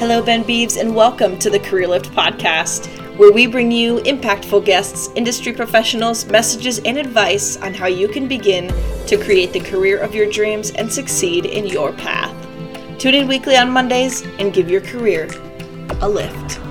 Hello, Ben Beeves, and welcome to the Career Lift podcast, where we bring you impactful guests, industry professionals, messages, and advice on how you can begin to create the career of your dreams and succeed in your path. Tune in weekly on Mondays and give your career a lift.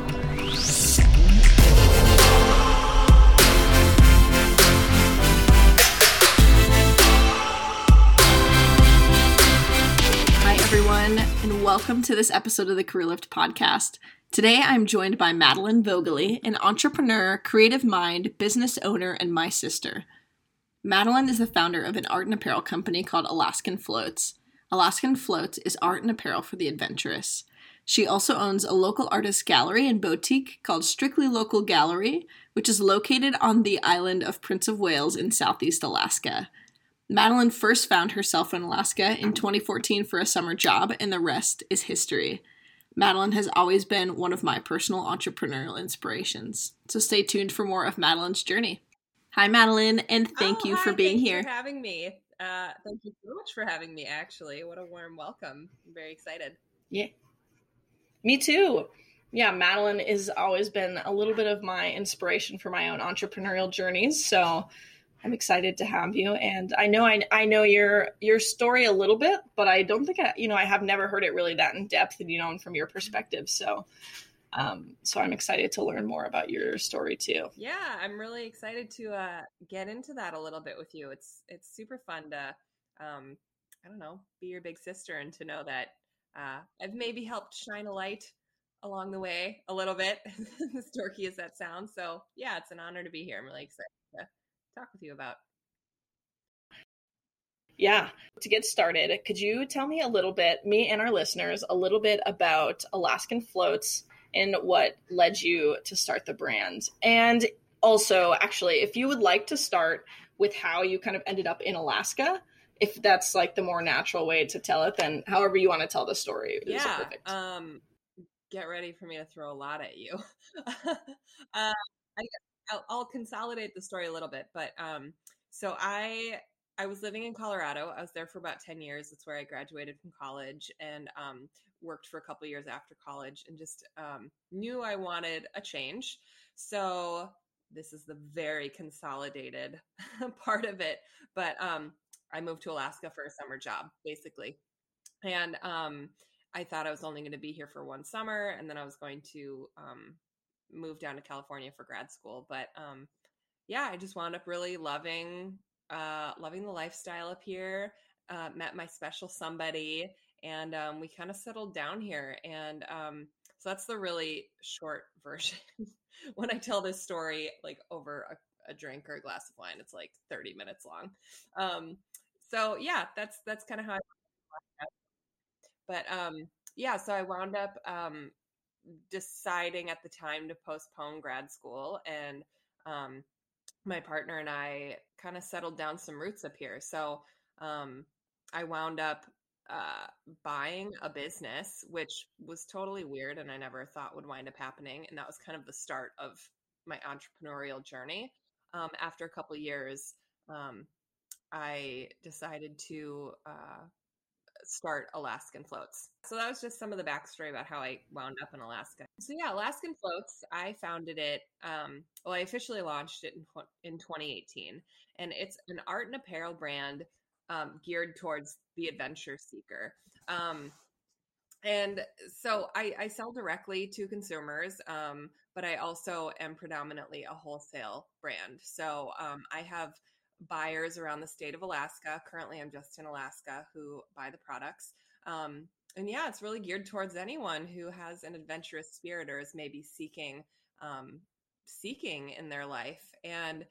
Welcome to this episode of the Career Lift podcast. Today, I'm joined by Madeline Vogely, an entrepreneur, creative mind, business owner, and my sister. Madeline is the founder of an art and apparel company called Alaskan Floats. Alaskan Floats is art and apparel for the adventurous. She also owns a local artist gallery and boutique called Strictly Local Gallery, which is located on the island of Prince of Wales in southeast Alaska. Madeline first found herself in Alaska in 2014 for a summer job, and the rest is history. Madeline has always been one of my personal entrepreneurial inspirations. So stay tuned for more of Madeline's journey. Hi, Madeline, and thank Oh, you for hi, being thanks here. For having me. Uh, thank you so much for having me. Actually, what a warm welcome. I'm very excited. Yeah. Me too. Yeah, Madeline has always been a little bit of my inspiration for my own entrepreneurial journeys. So I'm excited to have you. And I know I, I know your your story a little bit, but I don't think I you know I have never heard it really that in depth and you know and from your perspective. So um so I'm excited to learn more about your story too. Yeah, I'm really excited to uh, get into that a little bit with you. It's it's super fun to, um, I don't know, be your big sister and to know that uh, I've maybe helped shine a light along the way a little bit, as dorky as that sounds. So yeah, it's an honor to be here. I'm really excited to talk with you about. Yeah. To get started, could you tell me a little bit, me and our listeners, a little bit about Alaskan Floats and what led you to start the brand? And also, actually, if you would like to start with how you kind of ended up in Alaska, if that's like the more natural way to tell it, then however you want to tell the story is yeah perfect. um get ready for me to throw a lot at you uh, I, I'll, I'll consolidate the story a little bit but um so i i was living in colorado. I was there for about 10 years. That's where i graduated from college and um worked for a couple years after college and just um, knew i wanted a change. So this is the very consolidated part of it but um i moved to alaska for a summer job basically. And um, I thought I was only going to be here for one summer, and then I was going to um, move down to California for grad school. But um, yeah, I just wound up really loving uh, loving the lifestyle up here. Uh, met my special somebody, and um, we kind of settled down here. And um, so that's the really short version. when I tell this story, like over a, a drink or a glass of wine, it's like thirty minutes long. Um, so yeah, that's that's kind of how I but um yeah so i wound up um deciding at the time to postpone grad school and um my partner and i kind of settled down some roots up here. So um i wound up uh buying a business which was totally weird and i never thought would wind up happening and that was kind of the start of my entrepreneurial journey. Um after a couple years um i decided to uh start Alaskan Floats. So that was just some of the backstory about how I wound up in Alaska. So yeah, Alaskan Floats, I founded it. Um, well, I officially launched it in, in 2018, and it's an art and apparel brand um, geared towards the adventure seeker. Um, and so I, I, sell directly to consumers, um, but I also am predominantly a wholesale brand. So um, I have buyers around the state of Alaska. Currently, I'm just in Alaska who buy the products. Um, and yeah, it's really geared towards anyone who has an adventurous spirit or is maybe seeking um, seeking in their life. And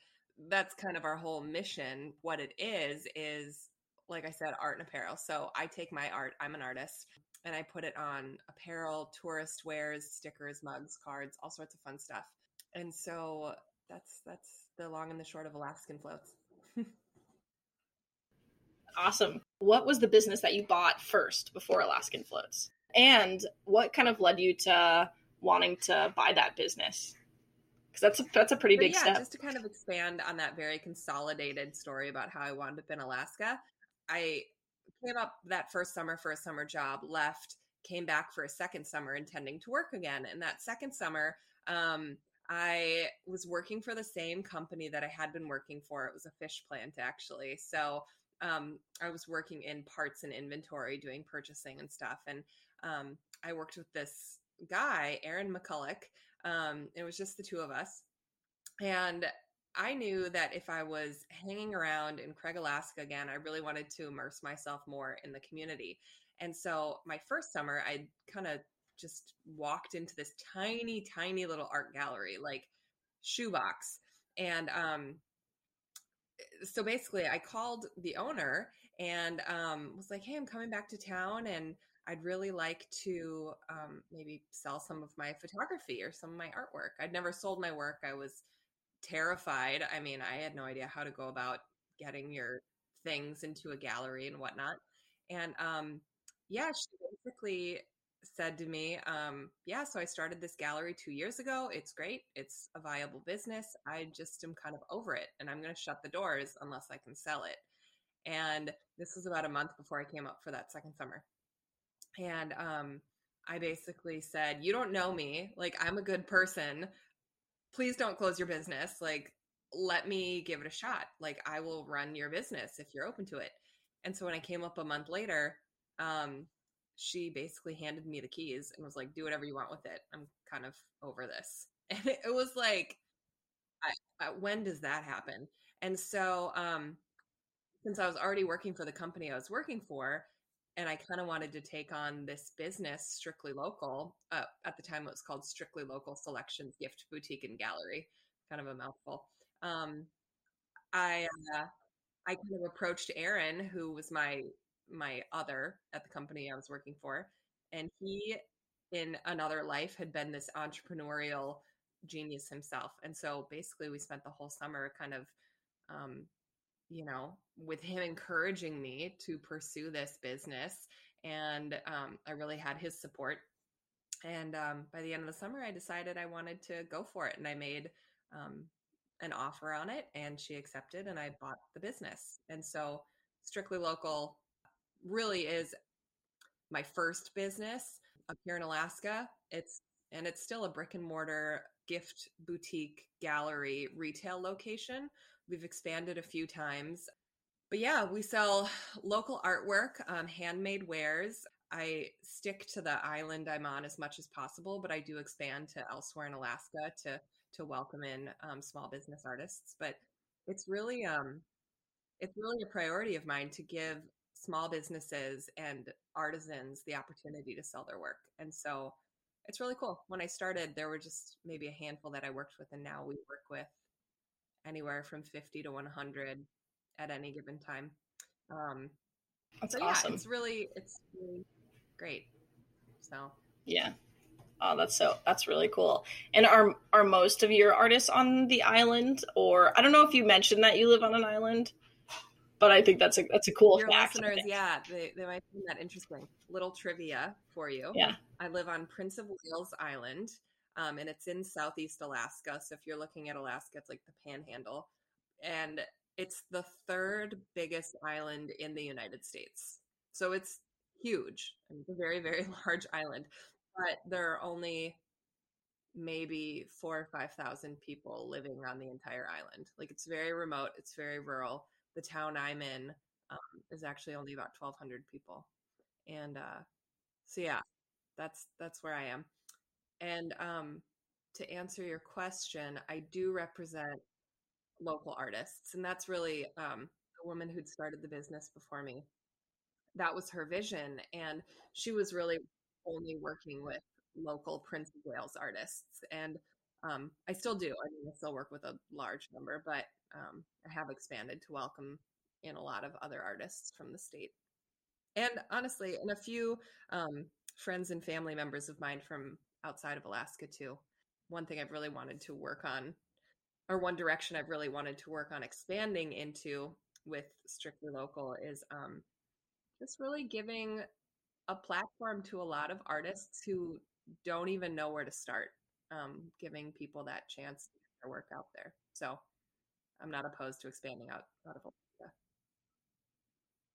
that's kind of our whole mission. What it is is, like I said, art and apparel. So I take my art. I'm an artist. And I put it on apparel, tourist wares, stickers, mugs, cards, all sorts of fun stuff. And so that's that's the long and the short of Alaskan floats. Awesome. What was the business that you bought first before Alaskan Floats? And what kind of led you to wanting to buy that business? Because that's a, that's a pretty But big yeah, step. just to kind of expand on that very consolidated story about how I wound up in Alaska, I came up that first summer for a summer job, left, came back for a second summer intending to work again. And that second summer, um, I was working for the same company that I had been working for. It was a fish plant, actually. So um, I was working in parts and inventory, doing purchasing and stuff. And um, I worked with this guy, Aaron McCulloch. Um, it was just the two of us. And I knew that if I was hanging around in Craig, Alaska again, I really wanted to immerse myself more in the community. And so my first summer, I kind of just walked into this tiny, tiny little art gallery, like shoebox. And um, so basically, I called the owner and um, was like, hey, I'm coming back to town and I'd really like to um, maybe sell some of my photography or some of my artwork. I'd never sold my work. I was terrified. I mean, I had no idea how to go about getting your things into a gallery and whatnot. And um, yeah, she basically said to me, um, Yeah, so I started this gallery two years ago. It's great. It's a viable business. I just am kind of over it and I'm going to shut the doors unless I can sell it. And this was about a month before I came up for that second summer. And um, I basically said, You don't know me. Like, I'm a good person. Please don't close your business. Like, let me give it a shot. Like, I will run your business if you're open to it. And so when I came up a month later, um, she basically handed me the keys and was like, "Do whatever you want with it. I'm kind of over this." And it, it was like, I, I, when does that happen? And so, um, since I was already working for the company I was working for, and I kind of wanted to take on this business strictly local. Uh, at the time, it was called Strictly Local Selections Gift Boutique and Gallery. Kind of a mouthful. Um, I uh, I kind of approached Aaron, who was my my other at the company I was working for. And he, in another life, had been this entrepreneurial genius himself. And so basically, we spent the whole summer kind of, um, you know, with him encouraging me to pursue this business. And um, I really had his support. And um, by the end of the summer, I decided I wanted to go for it. And I made um, an offer on it, and she accepted, and I bought the business. And so, strictly local really is my first business up here in Alaska. It's and it's still a brick and mortar gift boutique gallery retail location. We've expanded a few times. But yeah, we sell local artwork, um, handmade wares. I stick to the island I'm on as much as possible, but I do expand to elsewhere in Alaska to to welcome in um, small business artists. But it's really um, it's really a priority of mine to give small businesses and artisans the opportunity to sell their work. And so it's really cool. When I started, there were just maybe a handful that I worked with, and now we work with anywhere from 50 to 100 at any given time. Um, That's so awesome. Yeah, it's really, it's really great. So, yeah. Oh, that's so that's really cool. And are are most of your artists on the island or I don't know if you mentioned that you live on an island? But I think that's a that's a cool Your fact. listeners, yeah, they, they might find that interesting. Little trivia for you. Yeah. I live on Prince of Wales Island, um, and it's in Southeast Alaska. So if you're looking at Alaska, it's like the Panhandle, and it's the third biggest island in the United States. So it's huge. It's a very very large island, but there are only maybe four or five thousand people living on the entire island. Like it's very remote. It's very rural the town I'm in um, is actually only about 1,200 people, and uh, so yeah, that's that's where I am. And um, to answer your question, I do represent local artists, and that's really um, a woman who'd started the business before me. That was her vision, and she was really only working with local Prince of Wales artists, and um, I still do. I mean, I still work with a large number, but um, I have expanded to welcome in a lot of other artists from the state. And honestly, and a few um, friends and family members of mine from outside of Alaska, too. One thing I've really wanted to work on, or one direction I've really wanted to work on expanding into with Strictly Local is um, just really giving a platform to a lot of artists who don't even know where to start, um, giving people that chance to get their work out there. So I'm not opposed to expanding out out of Alaska.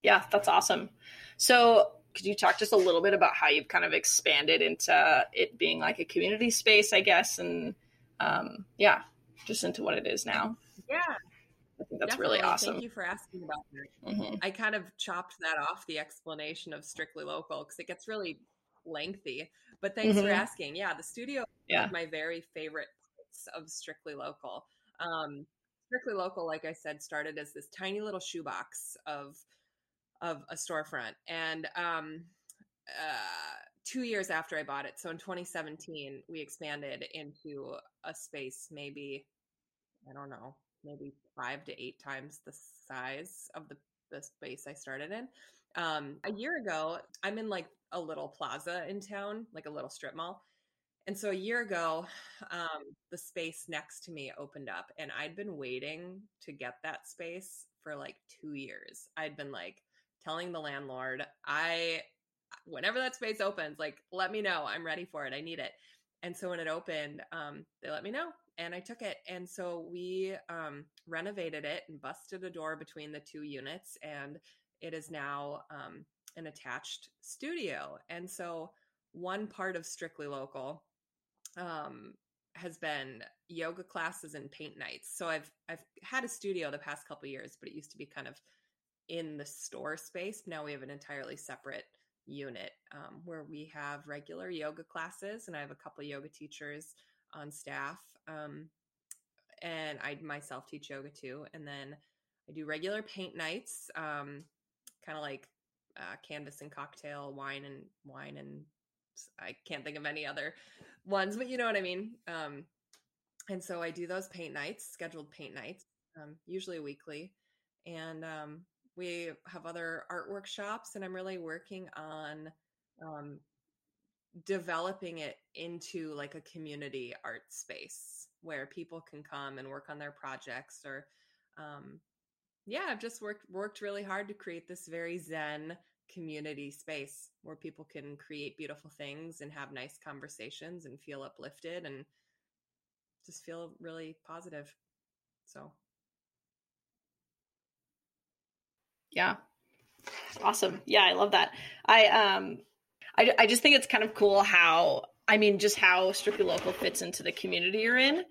Yeah, that's awesome. So could you talk just a little bit about how you've kind of expanded into it being like a community space, I guess, and um, yeah, just into what it is now. Yeah. I think that's Definitely. really awesome. Thank you for asking about that. Mm-hmm. I kind of chopped that off the explanation of strictly local because it gets really lengthy. But thanks mm-hmm. for asking. Yeah, the studio yeah. is my very favorite parts of strictly local. Um, strictly local, like I said, started as this tiny little shoebox of of a storefront, and um, uh, two years after I bought it, so in 2017, we expanded into a space maybe I don't know, maybe five to eight times the size of the the space I started in. Um, a year ago, I'm in like a little plaza in town, like a little strip mall. And so a year ago, um, the space next to me opened up, and I'd been waiting to get that space for like two years. I'd been like telling the landlord, I, whenever that space opens, like, let me know. I'm ready for it. I need it. And so when it opened, um, they let me know and I took it. And so we um, renovated it and busted a door between the two units, and it is now um, an attached studio. And so one part of Strictly Local um, has been yoga classes and paint nights. So I've I've had a studio the past couple years, but it used to be kind of in the store space. Now we have an entirely separate unit um, where we have regular yoga classes, and I have a couple yoga teachers on staff. Um, and I myself teach yoga too. And then I do regular paint nights, um, kind of like uh, canvas and cocktail, wine and wine and I can't think of any other ones, but you know what I mean. Um, and so I do those paint nights, scheduled paint nights, um, usually weekly, and um, we have other art workshops. And I'm really working on um, developing it into like a community art space where people can come and work on their projects or um, yeah i've just worked worked really hard to create this very zen community space where people can create beautiful things and have nice conversations and feel uplifted and just feel really positive so yeah awesome yeah i love that i um I, I just think it's kind of cool how I mean just how strictly local fits into the community you're in.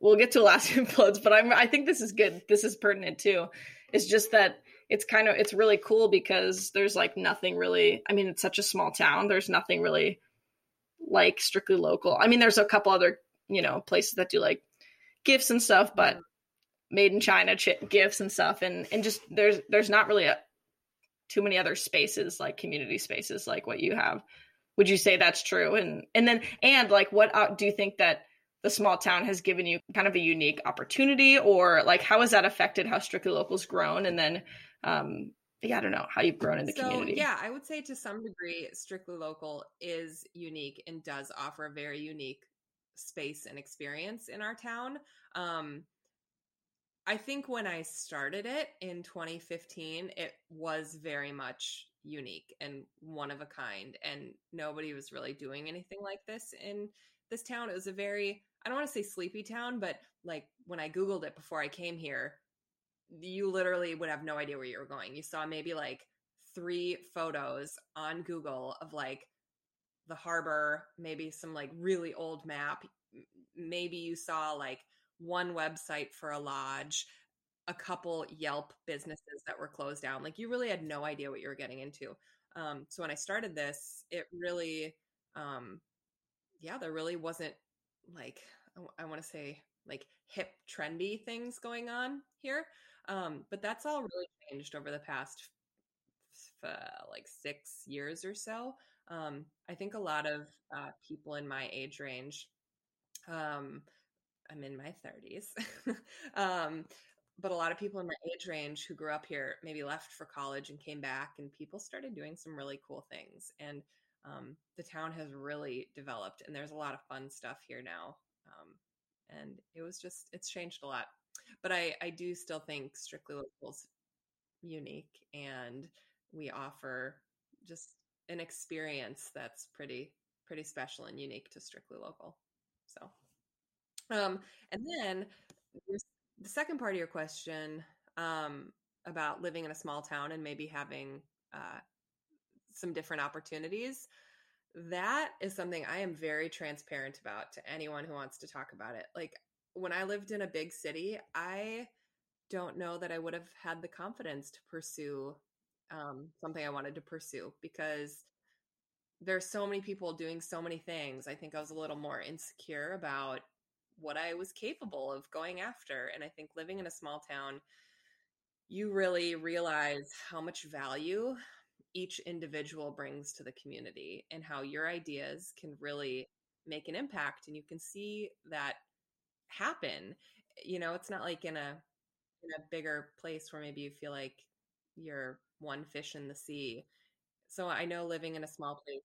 We'll get to Alaska Floats, but I'm I think this is good. This is pertinent too. It's just that it's kind of it's really cool because there's like nothing really I mean it's such a small town. There's nothing really like strictly local. I mean there's a couple other, you know, places that do like gifts and stuff, but made in China ch- gifts and stuff and and just there's there's not really a too many other spaces like community spaces like what you have would you say that's true and and then and like what uh, do you think that the small town has given you kind of a unique opportunity or like how has that affected how strictly locals grown and then um yeah i don't know how you've grown in the so, community yeah i would say to some degree strictly local is unique and does offer a very unique space and experience in our town um I think when I started it in 2015, it was very much unique and one of a kind. And nobody was really doing anything like this in this town. It was a very, I don't want to say sleepy town, but like when I Googled it before I came here, you literally would have no idea where you were going. You saw maybe like three photos on Google of like the harbor, maybe some like really old map. Maybe you saw like one website for a lodge, a couple Yelp businesses that were closed down. Like you really had no idea what you were getting into. Um, so when I started this, it really, um, yeah, there really wasn't like I want to say like hip trendy things going on here. Um, but that's all really changed over the past uh, like six years or so. Um, I think a lot of uh, people in my age range um, I'm in my 30s. um, but a lot of people in my age range who grew up here maybe left for college and came back, and people started doing some really cool things. And um, the town has really developed, and there's a lot of fun stuff here now. Um, and it was just, it's changed a lot. But I, I do still think Strictly Locals unique, and we offer just an experience that's pretty, pretty special and unique to Strictly Local. So. Um, and then the second part of your question um, about living in a small town and maybe having uh, some different opportunities. That is something I am very transparent about to anyone who wants to talk about it. Like when I lived in a big city, I don't know that I would have had the confidence to pursue um, something I wanted to pursue because there's so many people doing so many things. I think I was a little more insecure about what I was capable of going after. And I think living in a small town, you really realize how much value each individual brings to the community and how your ideas can really make an impact and you can see that happen you know it's not like in a in a bigger place where maybe you feel like you're one fish in the sea. So i know living in a small place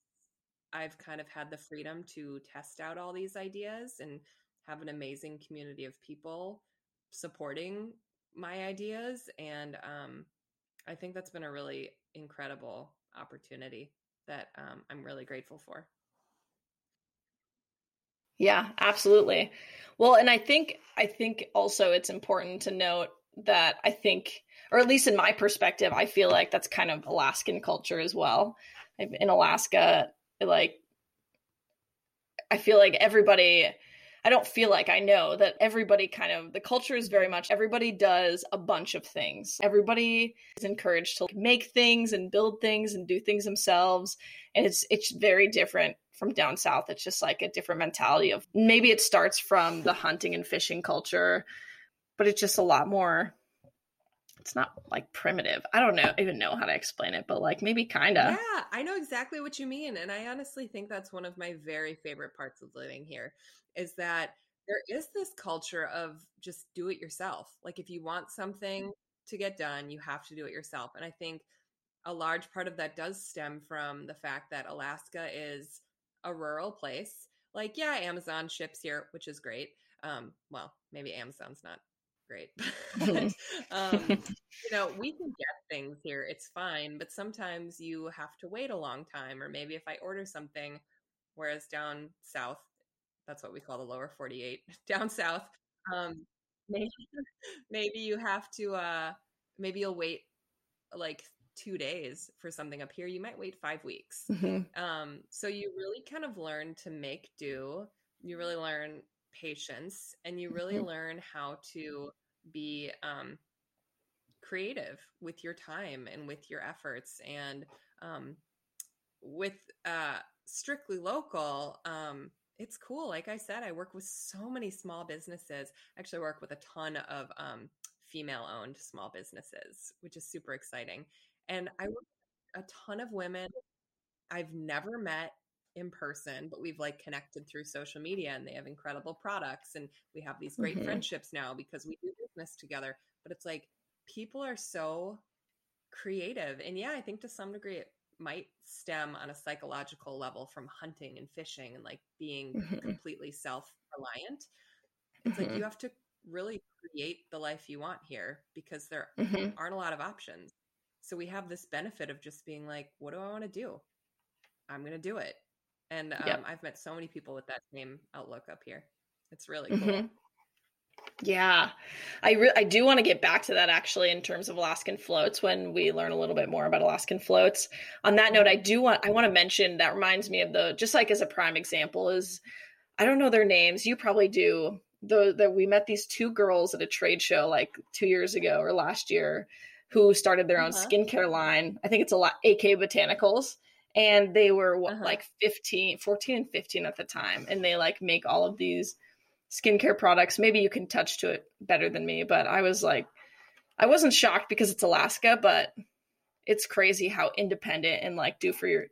i've kind of had the freedom to test out all these ideas and have an amazing community of people supporting my ideas and um, i think that's been a really incredible opportunity that um, i'm really grateful for yeah absolutely well and i think i think also it's important to note that i think or at least in my perspective i feel like that's kind of alaskan culture as well in alaska like i feel like everybody I don't feel like I know that everybody kind of the culture is very much everybody does a bunch of things. Everybody is encouraged to make things and build things and do things themselves. And it's it's very different from down south. It's just like a different mentality of maybe it starts from the hunting and fishing culture, but it's just a lot more it's not like primitive. I don't know even know how to explain it, but like maybe kind of. Yeah, I know exactly what you mean and I honestly think that's one of my very favorite parts of living here is that there is this culture of just do it yourself. Like if you want something to get done, you have to do it yourself. And I think a large part of that does stem from the fact that Alaska is a rural place. Like, yeah, Amazon ships here, which is great. Um, well, maybe Amazon's not great, but um, you know, we can get things here. It's fine, but sometimes you have to wait a long time. Or maybe if I order something, whereas down south that's what we call the lower 48 down south. Um, maybe, maybe you have to, uh, maybe you'll wait like two days for something up here. You might wait five weeks. Mm-hmm. Um, so you really kind of learn to make do. You really learn patience and you really mm-hmm. learn how to be um, creative with your time and with your efforts. And um, with uh, strictly local, um, it's cool. Like I said, I work with so many small businesses. Actually, work with a ton of um, female owned small businesses, which is super exciting. And I work with a ton of women I've never met in person, but we've like connected through social media and they have incredible products. And we have these great mm-hmm. friendships now because we do business together. But it's like people are so creative. And yeah, I think to some degree it might stem on a psychological level from hunting and fishing and like being mm-hmm. completely self reliant. It's mm-hmm. like you have to really create the life you want here because there mm-hmm. aren't a lot of options. So we have this benefit of just being like, what do I want to do? I'm going to do it. And um, yep. I've met so many people with that same outlook up here. It's really cool. Mm-hmm. Yeah, I re- I do want to get back to that actually in terms of Alaskan floats when we learn a little bit more about Alaskan floats. On that note, I do want I want to mention that reminds me of the just like as a prime example is I don't know their names. You probably do. Though that we met these two girls at a trade show like two years ago or last year who started their own uh-huh. skincare line. I think it's a lot AK Botanicals and they were uh-huh. like 15 14 and 15 at the time and they like make all of these skincare products. Maybe you can touch to it better than me, but I was like, I wasn't shocked because it's Alaska, but it's crazy how independent and like do for your,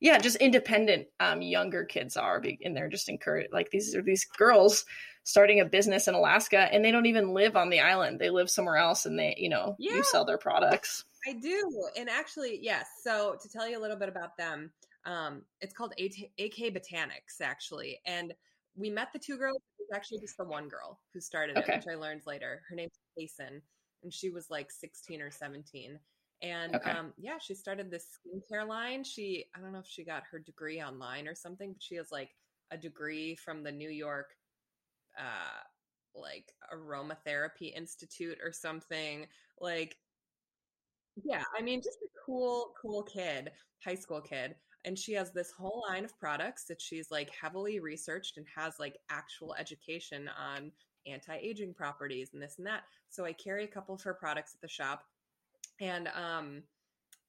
yeah, just independent um, younger kids are, and they're just encouraged. Like these are these girls starting a business in Alaska, and they don't even live on the island; they live somewhere else, and they, you know, yeah. you sell their products. I do, and actually, yes. So to tell you a little bit about them, um, it's called AK Botanics, actually, and we met the two girls It was actually just the one girl who started okay. it, which I learned later. Her name's Jason, and she was like 16 or 17. And okay. um, yeah, she started this skincare line. She, I don't know if she got her degree online or something, but she has like a degree from the New York, uh, like aromatherapy institute or something. Like yeah, I mean, just a cool, cool kid, high school kid. And she has this whole line of products that she's like heavily researched and has like actual education on anti aging properties and this and that. So I carry a couple of her products at the shop. And um,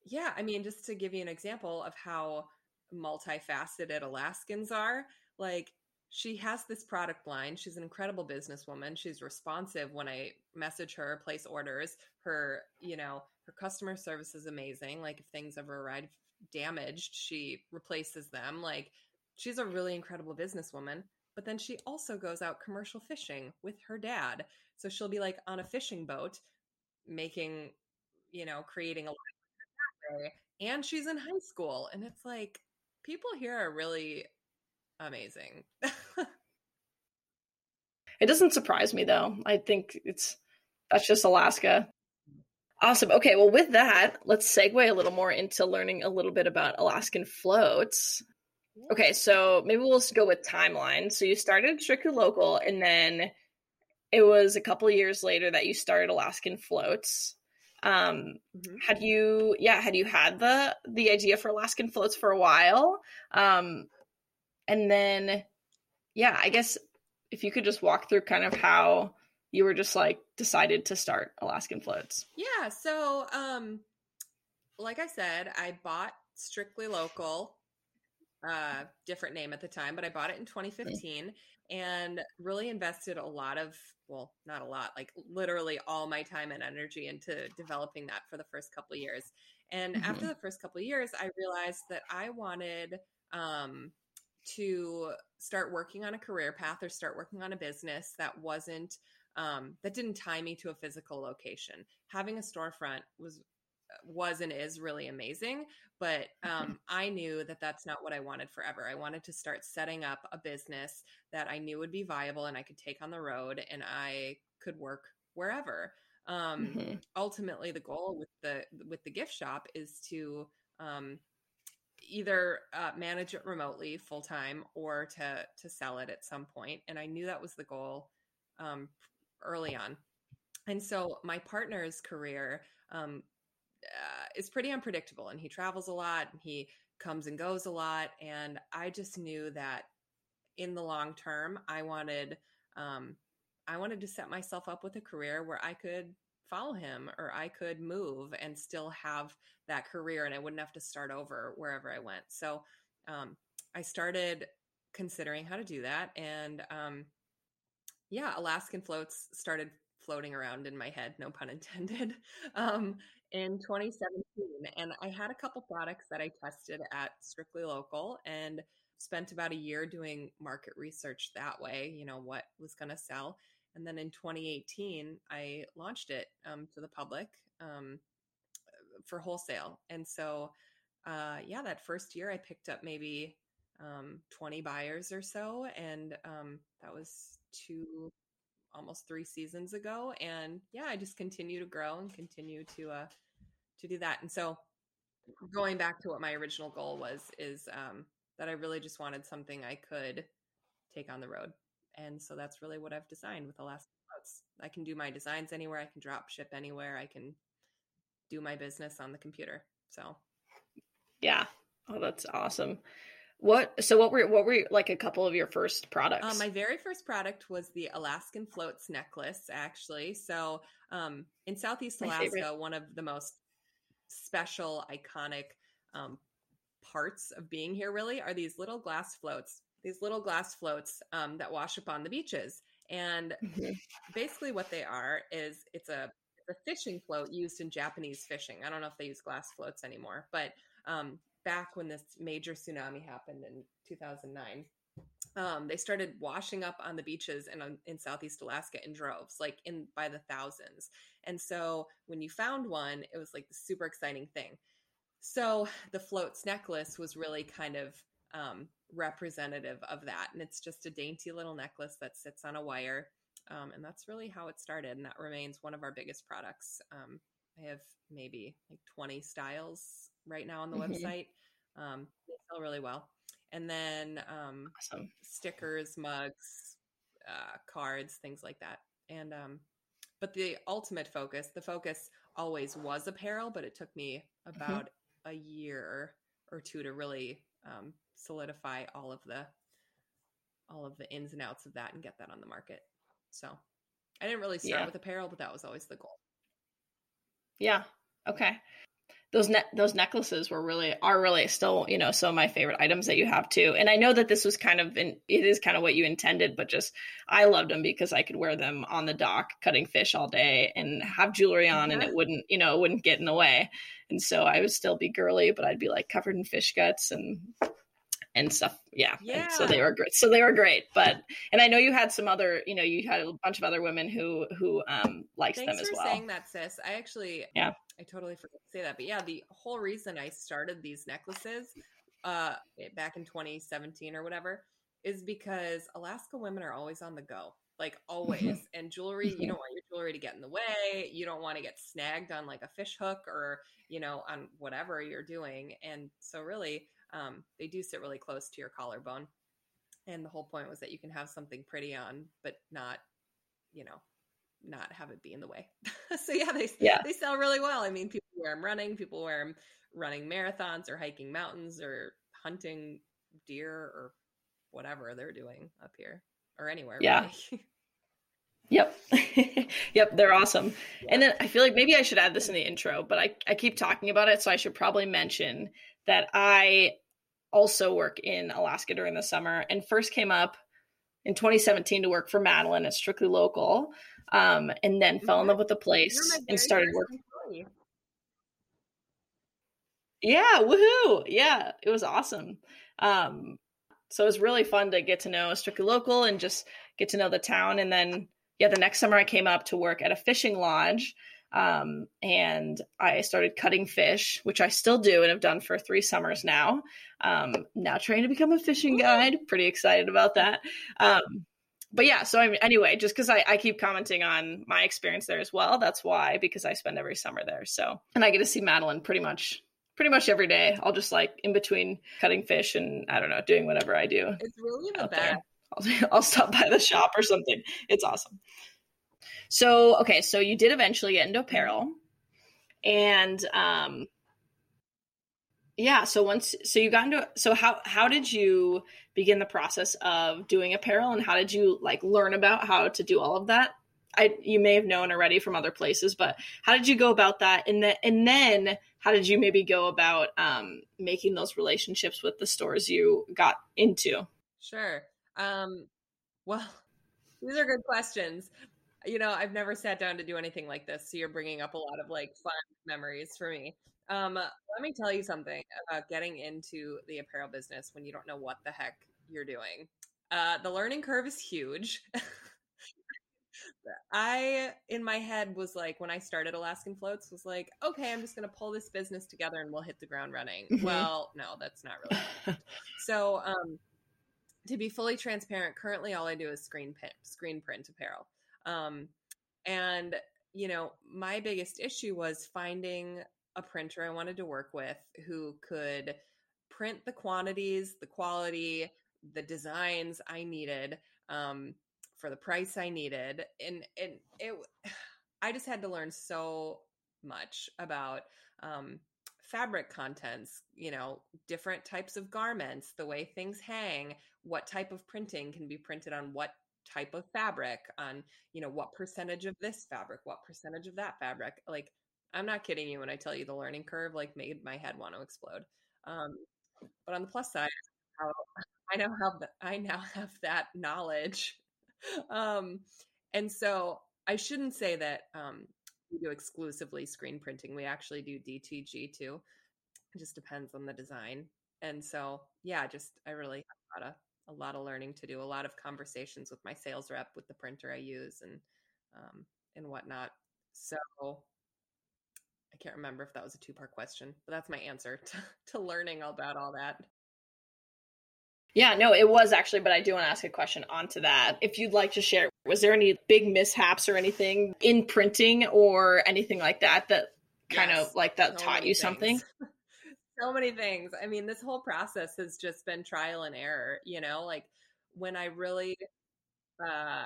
yeah, I mean, just to give you an example of how multifaceted Alaskans are, like she has this product line. She's an incredible businesswoman. She's responsive when I message her, place orders. Her, you know, her customer service is amazing. Like if things ever arrive damaged, she replaces them. Like she's a really incredible businesswoman. But then she also goes out commercial fishing with her dad. So she'll be like on a fishing boat making, you know, creating a and she's in high school and it's like people here are really amazing. it doesn't surprise me though. I think it's that's just Alaska. Awesome. Okay, well, with that, let's segue a little more into learning a little bit about Alaskan floats. Okay, so maybe we'll just go with timeline. So you started strictly local, and then it was a couple years later that you started Alaskan floats. Um, mm-hmm. Had you, yeah, had you had the the idea for Alaskan floats for a while? Um, and then, yeah, I guess if you could just walk through kind of how you were just like decided to start Alaskan floats. Yeah. So, um, like I said, I bought strictly local, uh, different name at the time, but I bought it in 2015 mm-hmm. and really invested a lot of, well, not a lot, like literally all my time and energy into developing that for the first couple years. And mm-hmm. after the first couple years, I realized that I wanted, um, to start working on a career path or start working on a business that wasn't um, that didn't tie me to a physical location. Having a storefront was was and is really amazing, but um, I knew that that's not what I wanted forever. I wanted to start setting up a business that I knew would be viable and I could take on the road and I could work wherever. Um, mm-hmm. Ultimately, the goal with the with the gift shop is to um, either uh, manage it remotely full time or to to sell it at some point. And I knew that was the goal um, early on. And so my partner's career um, uh, is pretty unpredictable, and he travels a lot, and he comes and goes a lot. And I just knew that in the long term, I wanted um, I wanted to set myself up with a career where I could follow him or I could move and still have that career and I wouldn't have to start over wherever I went. So um, I started considering how to do that. And um, yeah, Alaskan floats started floating around in my head, no pun intended, um, in 2017. And I had a couple products that I tested at Strictly Local and spent about a year doing market research that way, you know, what was going to sell. And then in 2018, I launched it um, to the public um, for wholesale. And so, uh, yeah, that first year I picked up maybe um, 20 buyers or so. And um, that was two, almost three seasons ago. And yeah, I just continue to grow and continue to, uh, to do that. And so going back to what my original goal was, is um, that I really just wanted something I could take on the road and so that's really what I've designed with the Alaska Floats. I can do my designs anywhere. I can drop ship anywhere. I can do my business on the computer. So, yeah. Oh, that's awesome. What? So, what were what were like a couple of your first products? Um, my very first product was the Alaskan Floats necklace, actually. So, um, in Southeast my Alaska, favorite. one of the most special, iconic um, parts of being here really are these little glass floats these little glass floats um, that wash up on the beaches. And mm-hmm. basically, what they are is it's a a fishing float used in Japanese fishing. I don't know if they use glass floats anymore, but um, back when this major tsunami happened in 2009, um, they started washing up on the beaches in in Southeast Alaska in droves, like in by the thousands. And so when you found one, it was like the super exciting thing. So the floats necklace was really kind of um, representative of that. And it's just a dainty little necklace that sits on a wire. Um, and that's really how it started. And that remains one of our biggest products. Um, I have maybe like 20 styles right now on the mm-hmm. website. Um, they sell really well. And then um, awesome. stickers, mugs, uh, cards, things like that. And um, but the ultimate focus, the focus always was apparel, but it took me about mm-hmm. a year or two to really um, solidify all of the all of the ins and outs of that and get that on the market. So I didn't really start yeah. with apparel, but that was always the goal. Yeah. Okay those ne- those necklaces were really are really still you know some of my favorite items that you have too and i know that this was kind of in, it is kind of what you intended but just i loved them because i could wear them on the dock cutting fish all day and have jewelry on and it wouldn't you know it wouldn't get in the way and so i would still be girly but i'd be like covered in fish guts and and stuff. Yeah. Yeah. And so they were great. So they were great. But and I know you had some other, you know, you had a bunch of other women who who um liked Thanks them as well. saying that, sis. I actually yeah. I totally forgot to say that. But yeah, the whole reason I started these necklaces uh back in 2017 or whatever is because Alaska women are always on the go. Like always. and jewelry, you don't want your jewelry to get in the way. You don't want to get snagged on like a fish hook or, you know, on whatever you're doing. And so really um, they do sit really close to your collarbone. And the whole point was that you can have something pretty on, but not, you know, not have it be in the way. so yeah, they yeah. they sell really well. I mean, people wear them running, people wear them running marathons or hiking mountains or hunting deer or whatever they're doing up here or anywhere. Yeah. Really. Yep. yep, they're awesome. And then I feel like maybe I should add this in the intro, but I, I keep talking about it, so I should probably mention that I also work in Alaska during the summer and first came up in 2017 to work for Madeline at Strictly Local, um, and then fell in love with the place and started working. Yeah, woohoo! Yeah, it was awesome. Um, so it was really fun to get to know Strictly Local and just get to know the town. And then, yeah, the next summer I came up to work at a fishing lodge um, and I started cutting fish, which I still do and have done for three summers now. Um, now trying to become a fishing guide. Pretty excited about that. Um, but yeah, so I mean, anyway, just because I, I keep commenting on my experience there as well, that's why because I spend every summer there. So and I get to see Madeline pretty much pretty much every day. I'll just like in between cutting fish and I don't know doing whatever I do. It's really the best. I'll, I'll stop by the shop or something. It's awesome. So, okay, so you did eventually get into apparel. And um yeah, so once so you got into so how how did you begin the process of doing apparel and how did you like learn about how to do all of that? I you may have known already from other places, but how did you go about that? And then and then how did you maybe go about um, making those relationships with the stores you got into? Sure. Um, well, these are good questions you know, I've never sat down to do anything like this. So you're bringing up a lot of like fun memories for me. Um, let me tell you something about getting into the apparel business when you don't know what the heck you're doing. Uh, the learning curve is huge. I, in my head, was like, when I started Alaskan Floats, was like, okay, I'm just going to pull this business together and we'll hit the ground running. Mm-hmm. Well, no, that's not really. so, um, to be fully transparent, currently all I do is screen print, screen print apparel. Um, and, you know, my biggest issue was finding a printer I wanted to work with who could print the quantities, the quality, the designs I needed um, for the price I needed. And, and it, I just had to learn so much about um, fabric contents, you know, different types of garments, the way things hang, what type of printing can be printed on what type of fabric on you know what percentage of this fabric what percentage of that fabric like i'm not kidding you when i tell you the learning curve like made my head want to explode. Um but on the plus side i now have the, i now have that knowledge. Um and so i shouldn't say that um we do exclusively screen printing we actually do dtg too. It just depends on the design. And so yeah just i really have a lot of a lot of learning to do, a lot of conversations with my sales rep, with the printer I use, and um, and whatnot. So I can't remember if that was a two part question, but that's my answer to, to learning about all that. Yeah, no, it was actually, but I do want to ask a question onto that. If you'd like to share, was there any big mishaps or anything in printing or anything like that that kind yes, of like that taught you things. something? so many things. I mean, this whole process has just been trial and error, you know, like when I really uh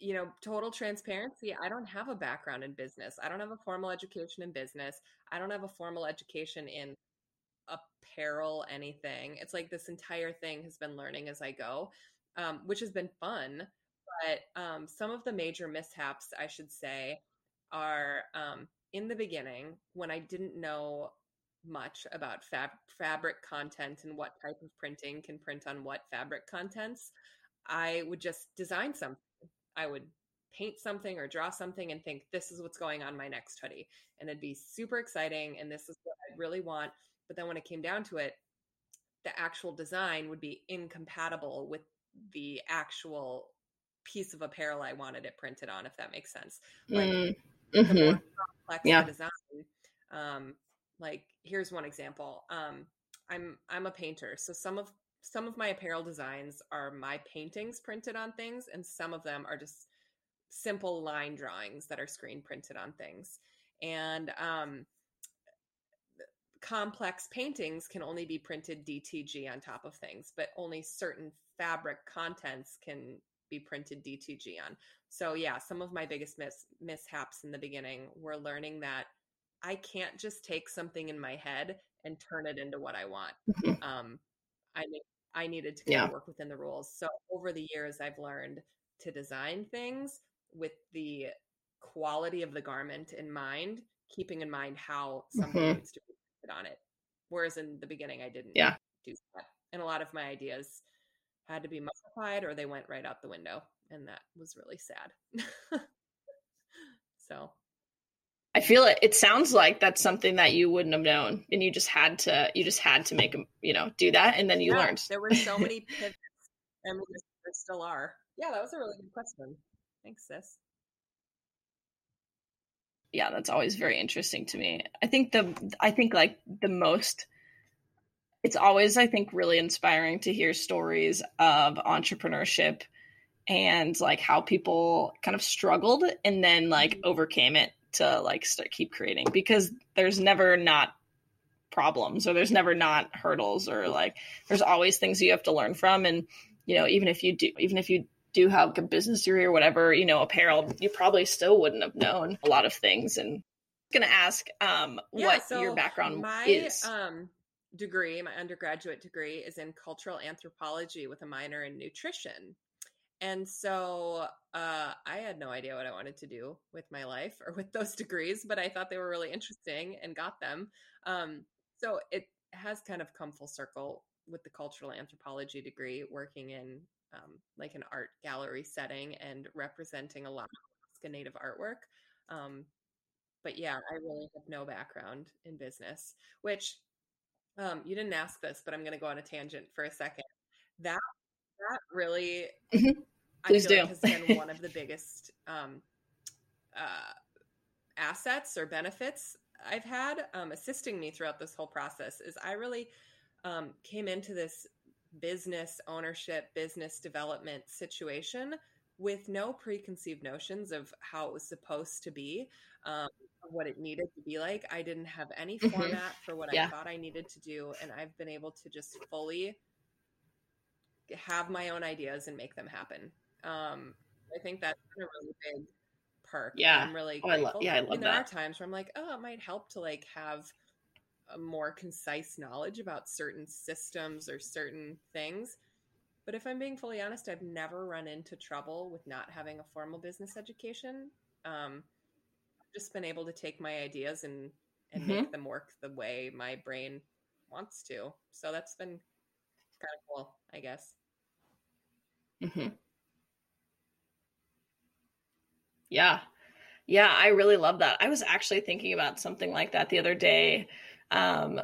you know, total transparency, I don't have a background in business. I don't have a formal education in business. I don't have a formal education in apparel, anything. It's like this entire thing has been learning as I go, um, which has been fun. But um, some of the major mishaps, I should say, are um, in the beginning when I didn't know much about fab- fabric content and what type of printing can print on what fabric contents. I would just design something. I would paint something or draw something and think this is what's going on my next hoodie and it'd be super exciting and this is what I really want but then when it came down to it the actual design would be incompatible with the actual piece of apparel I wanted it printed on if that makes sense like Mm, the more mhm. complex Yeah. the design um like here's one example um i'm i'm a painter so some of some of my apparel designs are my paintings printed on things and some of them are just simple line drawings that are screen printed on things and um complex paintings can only be printed DTG on top of things, but only certain fabric contents can be printed DTG on. So yeah, some of my biggest mis- mishaps in the beginning were learning that I can't just take something in my head and turn it into what I want. Mhm. Um, I I needed to kind Yeah. of work within the rules. So over the years, I've learned to design things with the quality of the garment in mind, keeping in mind how something Mhm. needs to be printed on it. Whereas in the beginning, I didn't Yeah. do that, and a lot of my ideas had to be modified or they went right out the window, and that was really sad. so I feel it. It sounds like that's something that you wouldn't have known, and you just had to. You just had to make You know, do that, and then you yeah, learned. there were so many pivots, and there there still are. Yeah, that was a really good question. Thanks, sis. yeah, that's always very interesting to me. I think the I think like the most it's always I think really inspiring to hear stories of entrepreneurship and like how people kind of struggled and then like mm-hmm. overcame it to like start keep creating because there's never not problems or there's never not hurdles or like there's always things you have to learn from. And you know even if you do even if you do have like a business degree or whatever you know apparel you probably still wouldn't have known a lot of things. And I'm gonna ask um Yeah, what so your background my is. um degree my undergraduate degree is in cultural anthropology with a minor in nutrition and so uh, i had no idea what i wanted to do with my life or with those degrees but i thought they were really interesting and got them. Um, so it has kind of come full circle with the cultural anthropology degree working in um, like an art gallery setting and representing a lot of Alaska native artwork. Um, but yeah, I really have no background in business, which um, you didn't ask this, but I'm going to go on a tangent for a second. That that really, Mhm. I feel do. like has been one of the biggest um, uh, assets or benefits I've had um, assisting me throughout this whole process. Is I really um, came into this business ownership, business development situation with no preconceived notions of how it was supposed to be, um, what it needed to be like. I didn't have any Mhm. format for what Yeah. I thought I needed to do, and I've been able to just fully have my own ideas and make them happen. Um, I think that's been a really big perk. Yeah. I'm really Oh, I lo- grateful. yeah, I love there that. are times where I'm like, oh, it might help to like have a more concise knowledge about certain systems or certain things. But if I'm being fully honest, I've never run into trouble with not having a formal business education. Um, I've just been able to take my ideas and and Mhm. make them work the way my brain wants to. So that's been kind of cool, I guess. hmm Yeah. Yeah, I really love that. I was actually thinking about something like that the other day, um,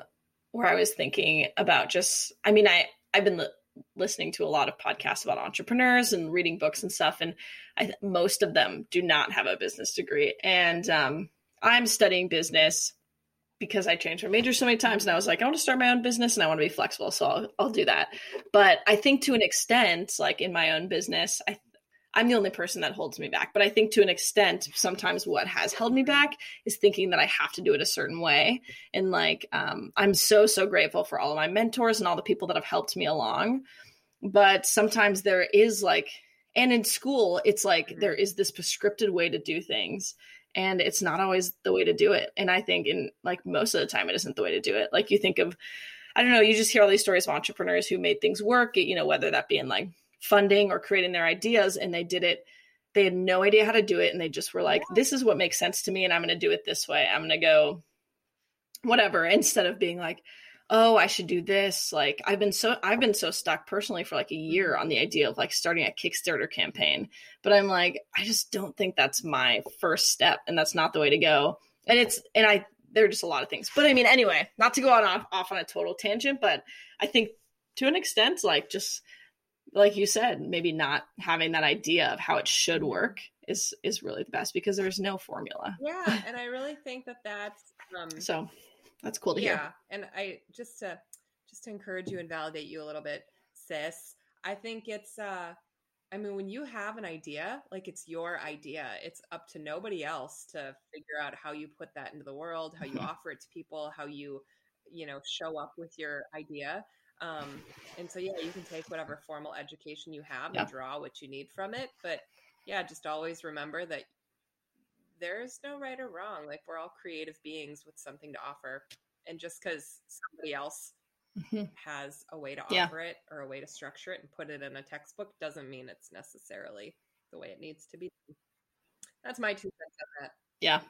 where I was thinking about just, I mean, I, I've been li- listening to a lot of podcasts about entrepreneurs and reading books and stuff, and I, most of them do not have a business degree. And um, I'm studying business because I changed my major so many times, and I was like, I want to start my own business and I want to be flexible, so I'll, I'll do that. But I think to an extent, like in my own business, I I'm the only person that holds me back. But I think to an extent, sometimes what has held me back is thinking that I have to do it a certain way. And like, um, I'm so, so grateful for all of my mentors and all the people that have helped me along. But sometimes there is like, and in school it's like Mhm. there is this prescripted way to do things and it's not always the way to do it and i think in like most of the time it isn't the way to do it like you think of i don't know you just hear all these stories of entrepreneurs who made things work you know whether that be in like funding or creating their ideas and they did it. They had no idea how to do it and they just were like this is what makes sense to me and i'm going to do it this way. I'm going to go whatever instead of being like oh i should do this. Like i've been so i've been so stuck personally for like a year mm-hmm. on the idea of like starting a kickstarter campaign but i'm like i just don't think that's my first step and that's not the way to go. And it's and i there are just a lot of things. But i mean anyway not to go on off, off on a total tangent but i think to an extent like just like you said maybe not having that idea of how it should work is is really the best because there's no formula Yeah, and I really think that that's um, so that's cool to yeah, hear Yeah, and I just to just to encourage you and validate you a little bit, sis. I think it's uh I mean when you have an idea, like it's your idea. It's up to nobody else to figure out how you put that into the world, how you Mhm. offer it to people, how you you know show up with your idea. Um and so yeah, you can take whatever formal education you have Yeah. and draw what you need from it, but yeah, just always remember that there's no right or wrong. Like we're all creative beings with something to offer. And just because somebody else Mhm. has a way to Yeah. offer it or a way to structure it and put it in a textbook doesn't mean it's necessarily the way it needs to be. That's my two cents on that. Yeah,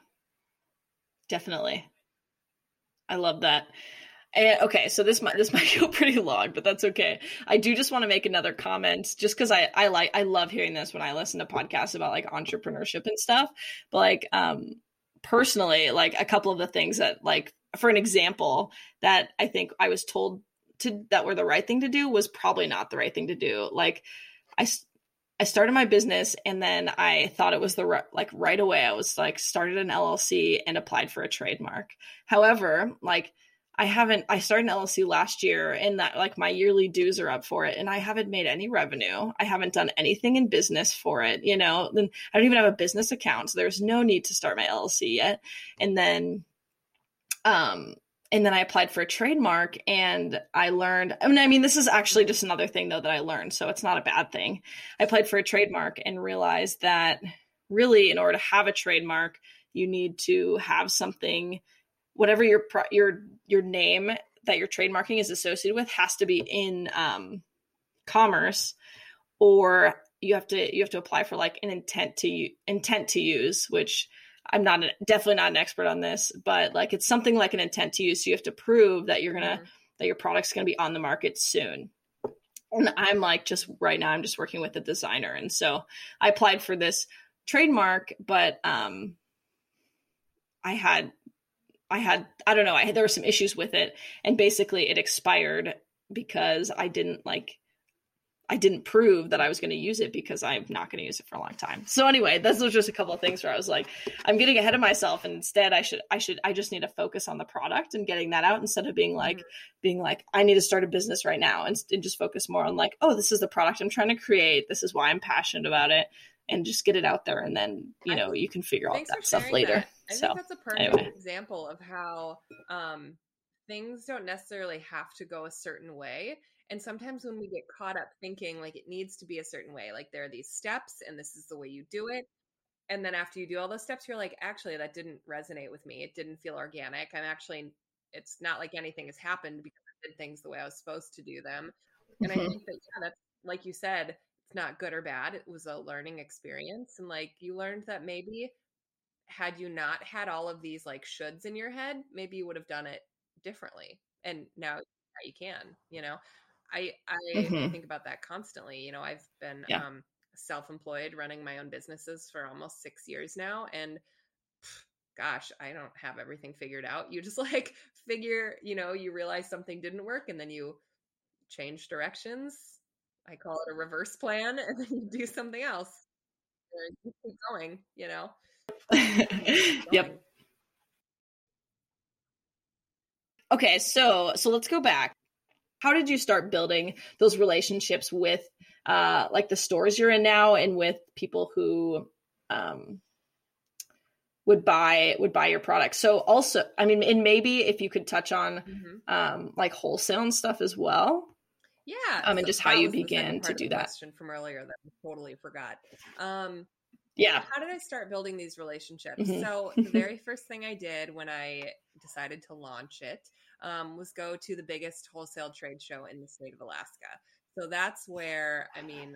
definitely. I love that. And, okay, so this might this might go pretty long, but that's okay. I do just want to make another comment, just because I I like I love hearing this when I listen to podcasts about like entrepreneurship and stuff. But like um personally, like a couple of the things that like for an example that I think I was told to that were the right thing to do was probably not the right thing to do. Like I I started my business and then I thought it was the right, like right away. I was like started an LLC and applied for a trademark. However, like I haven't I started an LLC last year and that like my yearly dues are up for it and I haven't made any revenue. I haven't done anything in business for it, you know. Then I don't even have a business account. So there's no need to start my LLC yet. And then um and then I applied for a trademark and I learned I mean I mean this is actually just another thing though that I learned, so it's not a bad thing. I applied for a trademark and realized that really in order to have a trademark, you need to have something whatever your your your name that your trademarking is associated with has to be in um commerce or you have to you have to apply for like an intent to intent to use which I'm not definitely not an expert on this, but like it's something like an intent to use. So you have to prove that you're gonna Mhm. that your product's gonna be on the market soon. And I'm like just right now I'm just working with a designer, and so I applied for this trademark, but um, I had I had I don't know I had there were some issues with it, and basically it expired because I didn't like I didn't prove that I was going to use it because I'm not going to use it for a long time. So anyway, this was just a couple of things where I was like, I'm getting ahead of myself, and instead I should I should I just need to focus on the product and getting that out instead of being like Mhm. being like I need to start a business right now and, and just focus more on like oh this is the product I'm trying to create this is why I'm passionate about it and just get it out there and then you know you can figure all Thanks that stuff later. that. I So think that's a perfect anyway. example of how um, things don't necessarily have to go a certain way. And sometimes when we get caught up thinking like it needs to be a certain way, like there are these steps and this is the way you do it. And then after you do all those steps, you're like, actually, that didn't resonate with me. It didn't feel organic. I'm actually, it's not like anything has happened because I did things the way I was supposed to do them. And I Mhm. think that, yeah, that's like you said, it's not good or bad. It was a learning experience. And like you learned that maybe had you not had all of these like shoulds in your head, maybe you would have done it differently. And now, you can, you know. I I, Mhm. think about that constantly. You know, I've been Yeah. um self-employed running my own businesses for almost 6 years now and pff, gosh, I don't have everything figured out. You just like figure, you know, you realize something didn't work and then you change directions. I call it a reverse plan and then you do something else. You keep going, you know. keep yep. Okay, so so let's go back. How did you start building those relationships with uh like the stores you're in now and with people who um would buy would buy your products. So also, I mean and maybe if you could touch on Mhm. um like wholesale and stuff as well. Yeah. Um, and so just how you was the second began to do that. Question from earlier that I totally forgot. Um, Yeah. how did I start building these relationships? Mhm. So the very first thing I did when I decided to launch it um, was go to the biggest wholesale trade show in the state of Alaska. So that's where, I mean,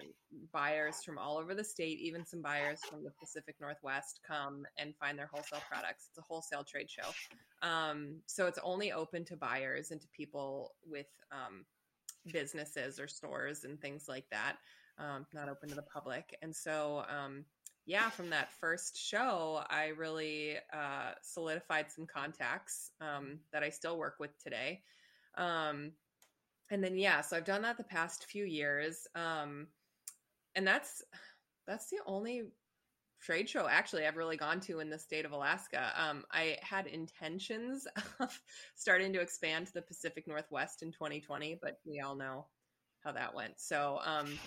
buyers from all over the state, even some buyers from the Pacific Northwest, come and find their wholesale products. It's a wholesale trade show. Um, so it's only open to buyers and to people with um, businesses or stores and things like that, um, not open to the public. And so, um, yeah, from that first show, I really uh, solidified some contacts um, that I still work with today. Um, and then yeah, so I've done that the past few years, um, and that's that's the only trade show actually I've really gone to in the state of Alaska. Um, I had intentions of starting to expand to the Pacific Northwest in 2020, but we all know how that went. So um,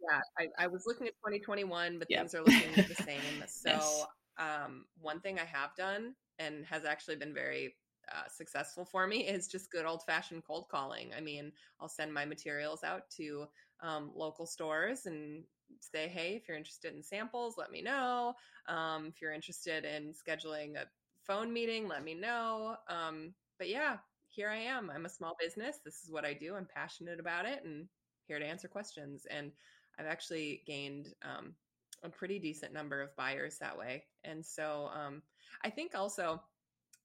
yeah, I, I was looking at 2021, but Yep. things are looking the same. So Yes. um, one thing I have done and has actually been very uh, successful for me is just good old fashioned cold calling. I mean, I'll send my materials out to um, local stores and say, hey, if you're interested in samples, let me know. Um, if you're interested in scheduling a phone meeting, let me know. Um, but yeah, here I am. I'm a small business. This is what I do. I'm passionate about it and here to answer questions. And I've actually gained um, a pretty decent number of buyers that way. And so um, I think also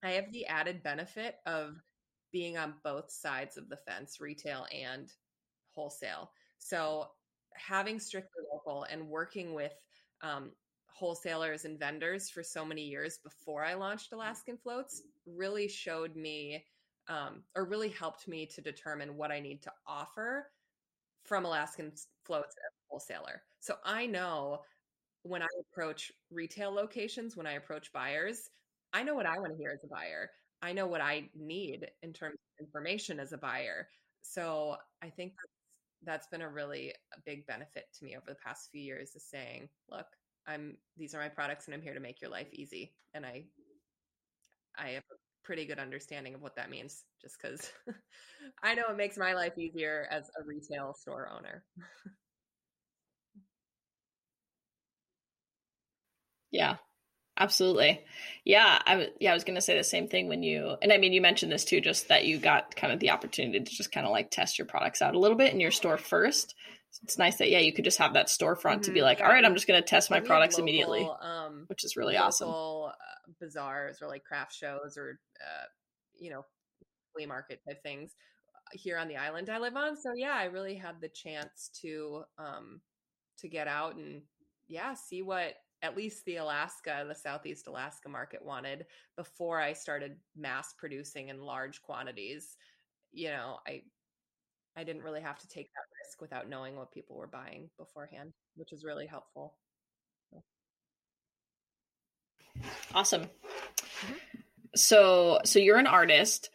I have the added benefit of being on both sides of the fence, retail and wholesale. So having strictly local and working with um, wholesalers and vendors for so many years before I launched Alaskan Floats really showed me um, or really helped me to determine what I need to offer from Alaskan Floats as a wholesaler. So I know when I approach retail locations, when I approach buyers, I know what I want to hear as a buyer. I know what I need in terms of information as a buyer. So I think that's, been a really uh, big benefit to me over the past few years is saying, look, I'm these are my products and I'm here to make your life easy. And I I have a pretty good understanding of what that means just because I know it makes my life easier as a retail store owner. Yeah, absolutely. Yeah, I yeah, I was going to say the same thing when you and I mean you mentioned this too just that you got kind of the opportunity to just kind of like test your products out a little bit in your store first. So it's nice that yeah, you could just have that storefront to be Mhm, like, "All right, I'm just going to test my products immediately," Um, which is really awesome. uh, bazaars or like craft shows or uh, you know flea market type things uh, here on the island I live on. So yeah, I really had the chance to um to get out and yeah, see what at least the Alaska, the Southeast Alaska market wanted before I started mass producing in large quantities. You know, I I didn't really have to take that risk without knowing what people were buying beforehand, which is really helpful. Awesome. Mm-hmm. So, so you're an artist.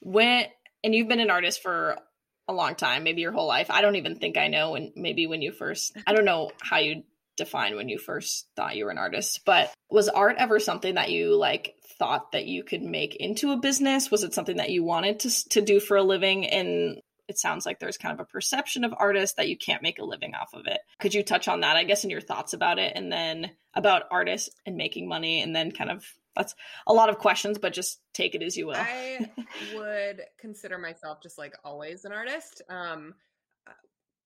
When and you've been an artist for a long time, maybe your whole life. I don't even think I know when maybe when you first I don't know how you define when you first thought you were an artist, but was art ever something that you like thought that you could make into a business? Was it something that you wanted to to do for a living and it sounds like there's kind of a perception of artists that you can't make a living off of it. Could you touch on that, I guess, in your thoughts about it and then about artists and making money and then kind of that's a lot of questions, but just take it as you will. I would consider myself just like always an artist. Um, uh,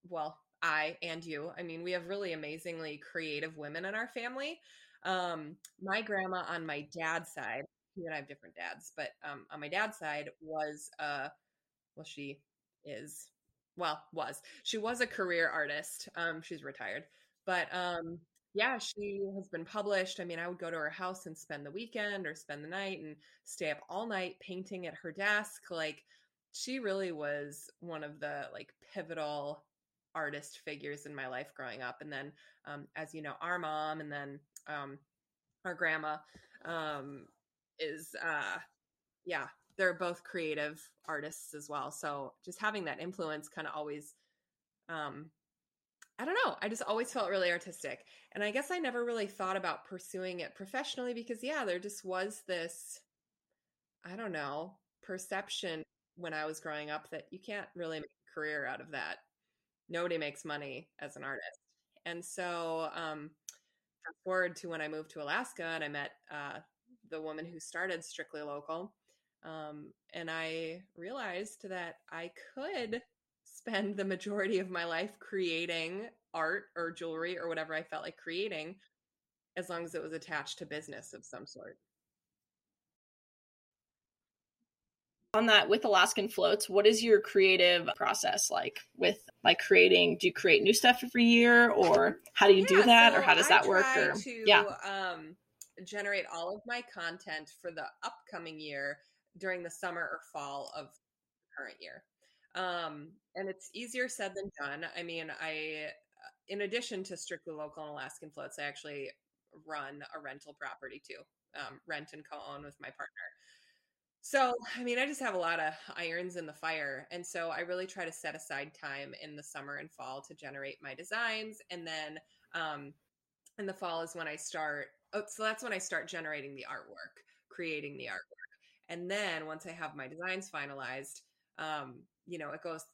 well, I and you. I mean, we have really amazingly creative women in our family. Um, my grandma on my dad's side, he and I have different dads, but um, on my dad's side was uh, well, she is well was she was a career artist. Um, she's retired, but um, yeah, she has been published. I mean, I would go to her house and spend the weekend or spend the night and stay up all night painting at her desk. Like she really was one of the like pivotal artist figures in my life growing up. And then, um, as you know, our mom and then um, our grandma um, is, uh, yeah, they're both creative artists as well. So just having that influence kind of always um, I don't know. I just always felt really artistic. And I guess I never really thought about pursuing it professionally because, yeah, there just was this, I don't know, perception when I was growing up that you can't really make a career out of that. Nobody makes money as an artist. And so, um, forward to when I moved to Alaska and I met uh, the woman who started Strictly Local. Um, and I realized that I could spend the majority of my life creating art or jewelry or whatever I felt like creating as long as it was attached to business of some sort. On that with Alaskan floats, what is your creative process like with like creating? Do you create new stuff every year, or how do you yeah, do that, so or how does that work? Or to, yeah, um, generate all of my content for the upcoming year during the summer or fall of the current year. Um, and it's easier said than done. I mean, I, uh, in addition to strictly local and Alaskan floats, I actually run a rental property too, um, rent and co-own with my partner. So, I mean, I just have a lot of irons in the fire. And so I really try to set aside time in the summer and fall to generate my designs. And then um, in the fall is when I start. Oh, so that's when I start generating the artwork, creating the artwork. And then once I have my designs finalized, um, you know, it goes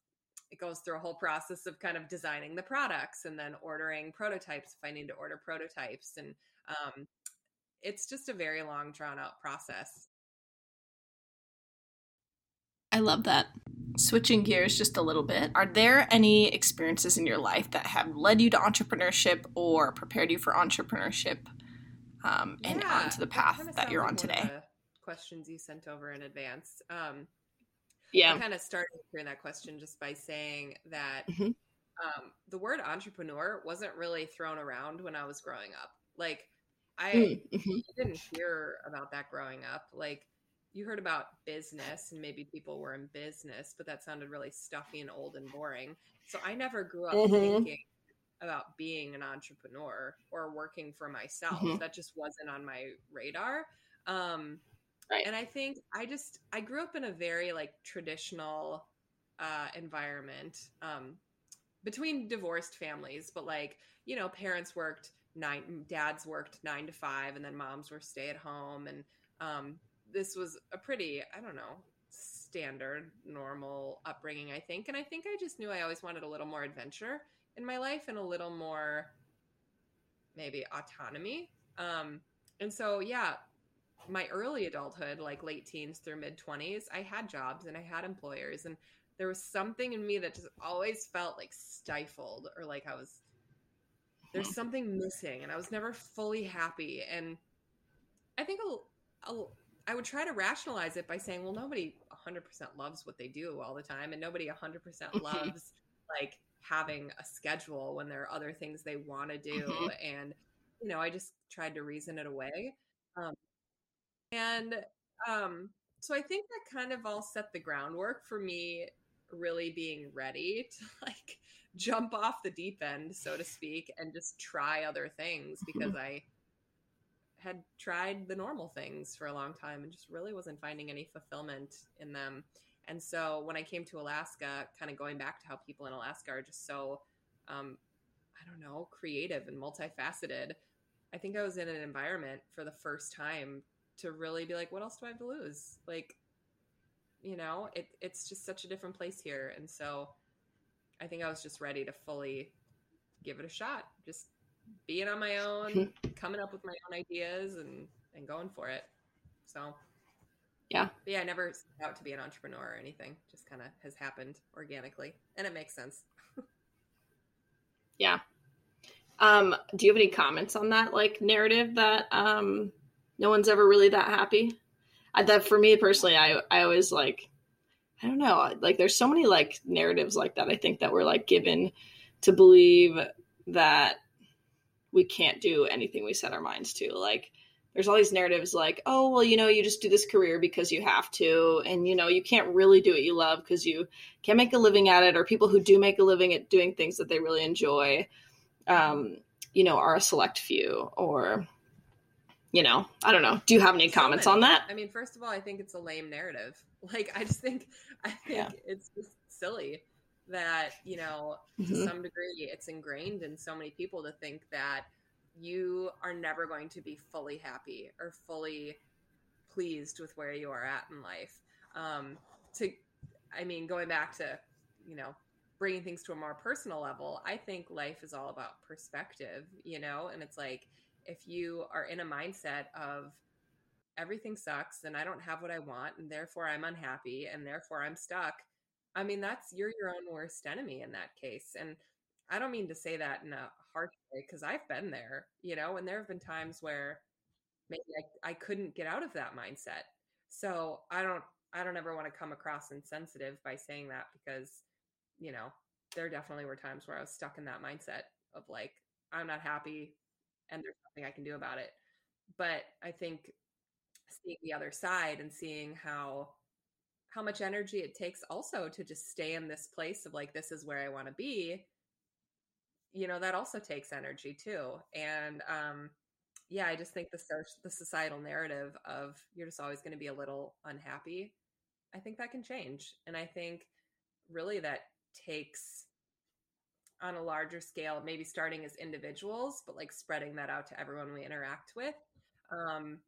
it goes through a whole process of kind of designing the products and then ordering prototypes if I need to order prototypes. And um, it's just a very long, drawn out process. I love that. Switching gears just a little bit, are there any experiences in your life that have led you to entrepreneurship or prepared you for entrepreneurship um, and onto the path that, that you're on today? questions you sent over in advance. Um, yeah, I kind of started answering that question just by saying that mm-hmm. um, the word entrepreneur wasn't really thrown around when I was growing up. Like, I mm-hmm. didn't hear about that growing up. Like, you heard about business and maybe people were in business, but that sounded really stuffy and old and boring. So I never grew up mm-hmm. thinking about being an entrepreneur or working for myself. Mm-hmm. That just wasn't on my radar. Um, right. And I think I just I grew up in a very like traditional uh, environment um, between divorced families, but like you know, parents worked nine, dads worked nine to five, and then moms were stay at home, and um, this was a pretty, I don't know, standard, normal upbringing, I think. And I think I just knew I always wanted a little more adventure in my life and a little more maybe autonomy. Um, and so, yeah, my early adulthood, like late teens through mid 20s, I had jobs and I had employers. And there was something in me that just always felt like stifled or like I was, there's mm-hmm. something missing and I was never fully happy. And I think a, a, I would try to rationalize it by saying, well, nobody 100% loves what they do all the time, and nobody 100% mm-hmm. loves like having a schedule when there are other things they want to do. Mm-hmm. And, you know, I just tried to reason it away. Um, and um, so I think that kind of all set the groundwork for me really being ready to like jump off the deep end, so to speak, and just try other things because mm-hmm. I had tried the normal things for a long time and just really wasn't finding any fulfillment in them. And so when I came to Alaska, kind of going back to how people in Alaska are just so, um, I don't know, creative and multifaceted, I think I was in an environment for the first time to really be like, what else do I have to lose? Like, you know, it, it's just such a different place here. And so I think I was just ready to fully give it a shot. Just being on my own, coming up with my own ideas and and going for it. So yeah. But yeah, I never set out to be an entrepreneur or anything. Just kind of has happened organically. And it makes sense. yeah. Um, do you have any comments on that like narrative that um no one's ever really that happy? I, that for me personally, I I always like I don't know, like there's so many like narratives like that I think that we're like given to believe that we can't do anything we set our minds to. Like there's all these narratives like, oh, well, you know, you just do this career because you have to. And, you know, you can't really do what you love because you can't make a living at it. Or people who do make a living at doing things that they really enjoy, um, you know, are a select few. Or, you know, I don't know. Do you have any so comments many. on that? I mean, first of all, I think it's a lame narrative. Like, I just think, I think yeah. it's just silly that you know mm-hmm. to some degree it's ingrained in so many people to think that you are never going to be fully happy or fully pleased with where you are at in life um to i mean going back to you know bringing things to a more personal level, I think life is all about perspective, you know? And it's like if you are in a mindset of everything sucks and I don't have what I want and therefore I'm unhappy and therefore I'm stuck, I mean, that's you're your own worst enemy in that case. And I don't mean to say that in a harsh way because I've been there, you know, and there have been times where maybe I, I couldn't get out of that mindset. So I don't I don't ever want to come across insensitive by saying that because, you know, there definitely were times where I was stuck in that mindset of like, I'm not happy and there's nothing I can do about it. But I think seeing the other side and seeing how how much energy it takes also to just stay in this place of like this is where I want to be you know that also takes energy too and um yeah i just think the the societal narrative of you're just always going to be a little unhappy i think that can change and i think really that takes on a larger scale maybe starting as individuals but like spreading that out to everyone we interact with um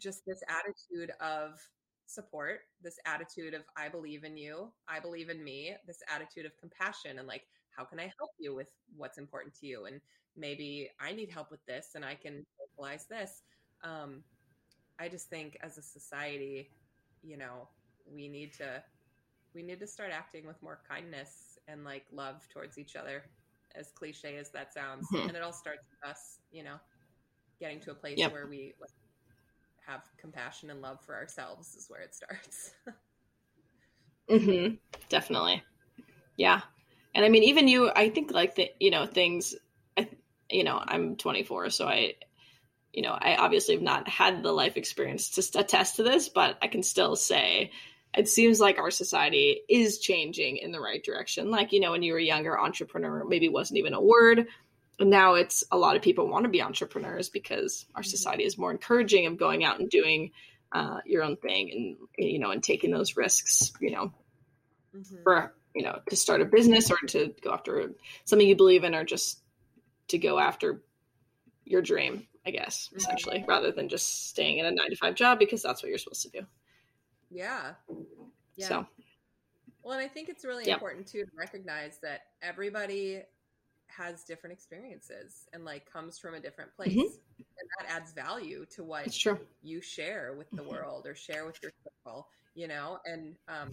just this attitude of support this attitude of i believe in you i believe in me this attitude of compassion and like how can I help you with what's important to you? And maybe I need help with this and I can vocalize this. Um, I just think as a society, you know, we need to we need to start acting with more kindness and like love towards each other, as cliche as that sounds. Mm-hmm. And it all starts with us, you know, getting to a place yep. where we have compassion and love for ourselves is where it starts. mhm. Definitely. Yeah. And I mean, even you, I think like the, you know, things, I, you know, I'm 24, so I, you know, I obviously have not had the life experience to attest to this, but I can still say it seems like our society is changing in the right direction. Like, you know, when you were younger, entrepreneur maybe wasn't even a word. Now it's a lot of people want to be entrepreneurs because our mm-hmm. society is more encouraging of going out and doing uh, your own thing and, you know, and taking those risks, you know, mm-hmm. for you know to start a business or to go after something you believe in or just to go after your dream i guess essentially rather than just staying in a nine to five job because that's what you're supposed to do yeah yeah so well and i think it's really yeah. important too to recognize that everybody has different experiences and like comes from a different place mm-hmm. and that adds value to what you share with the mm-hmm. world or share with your circle you know and um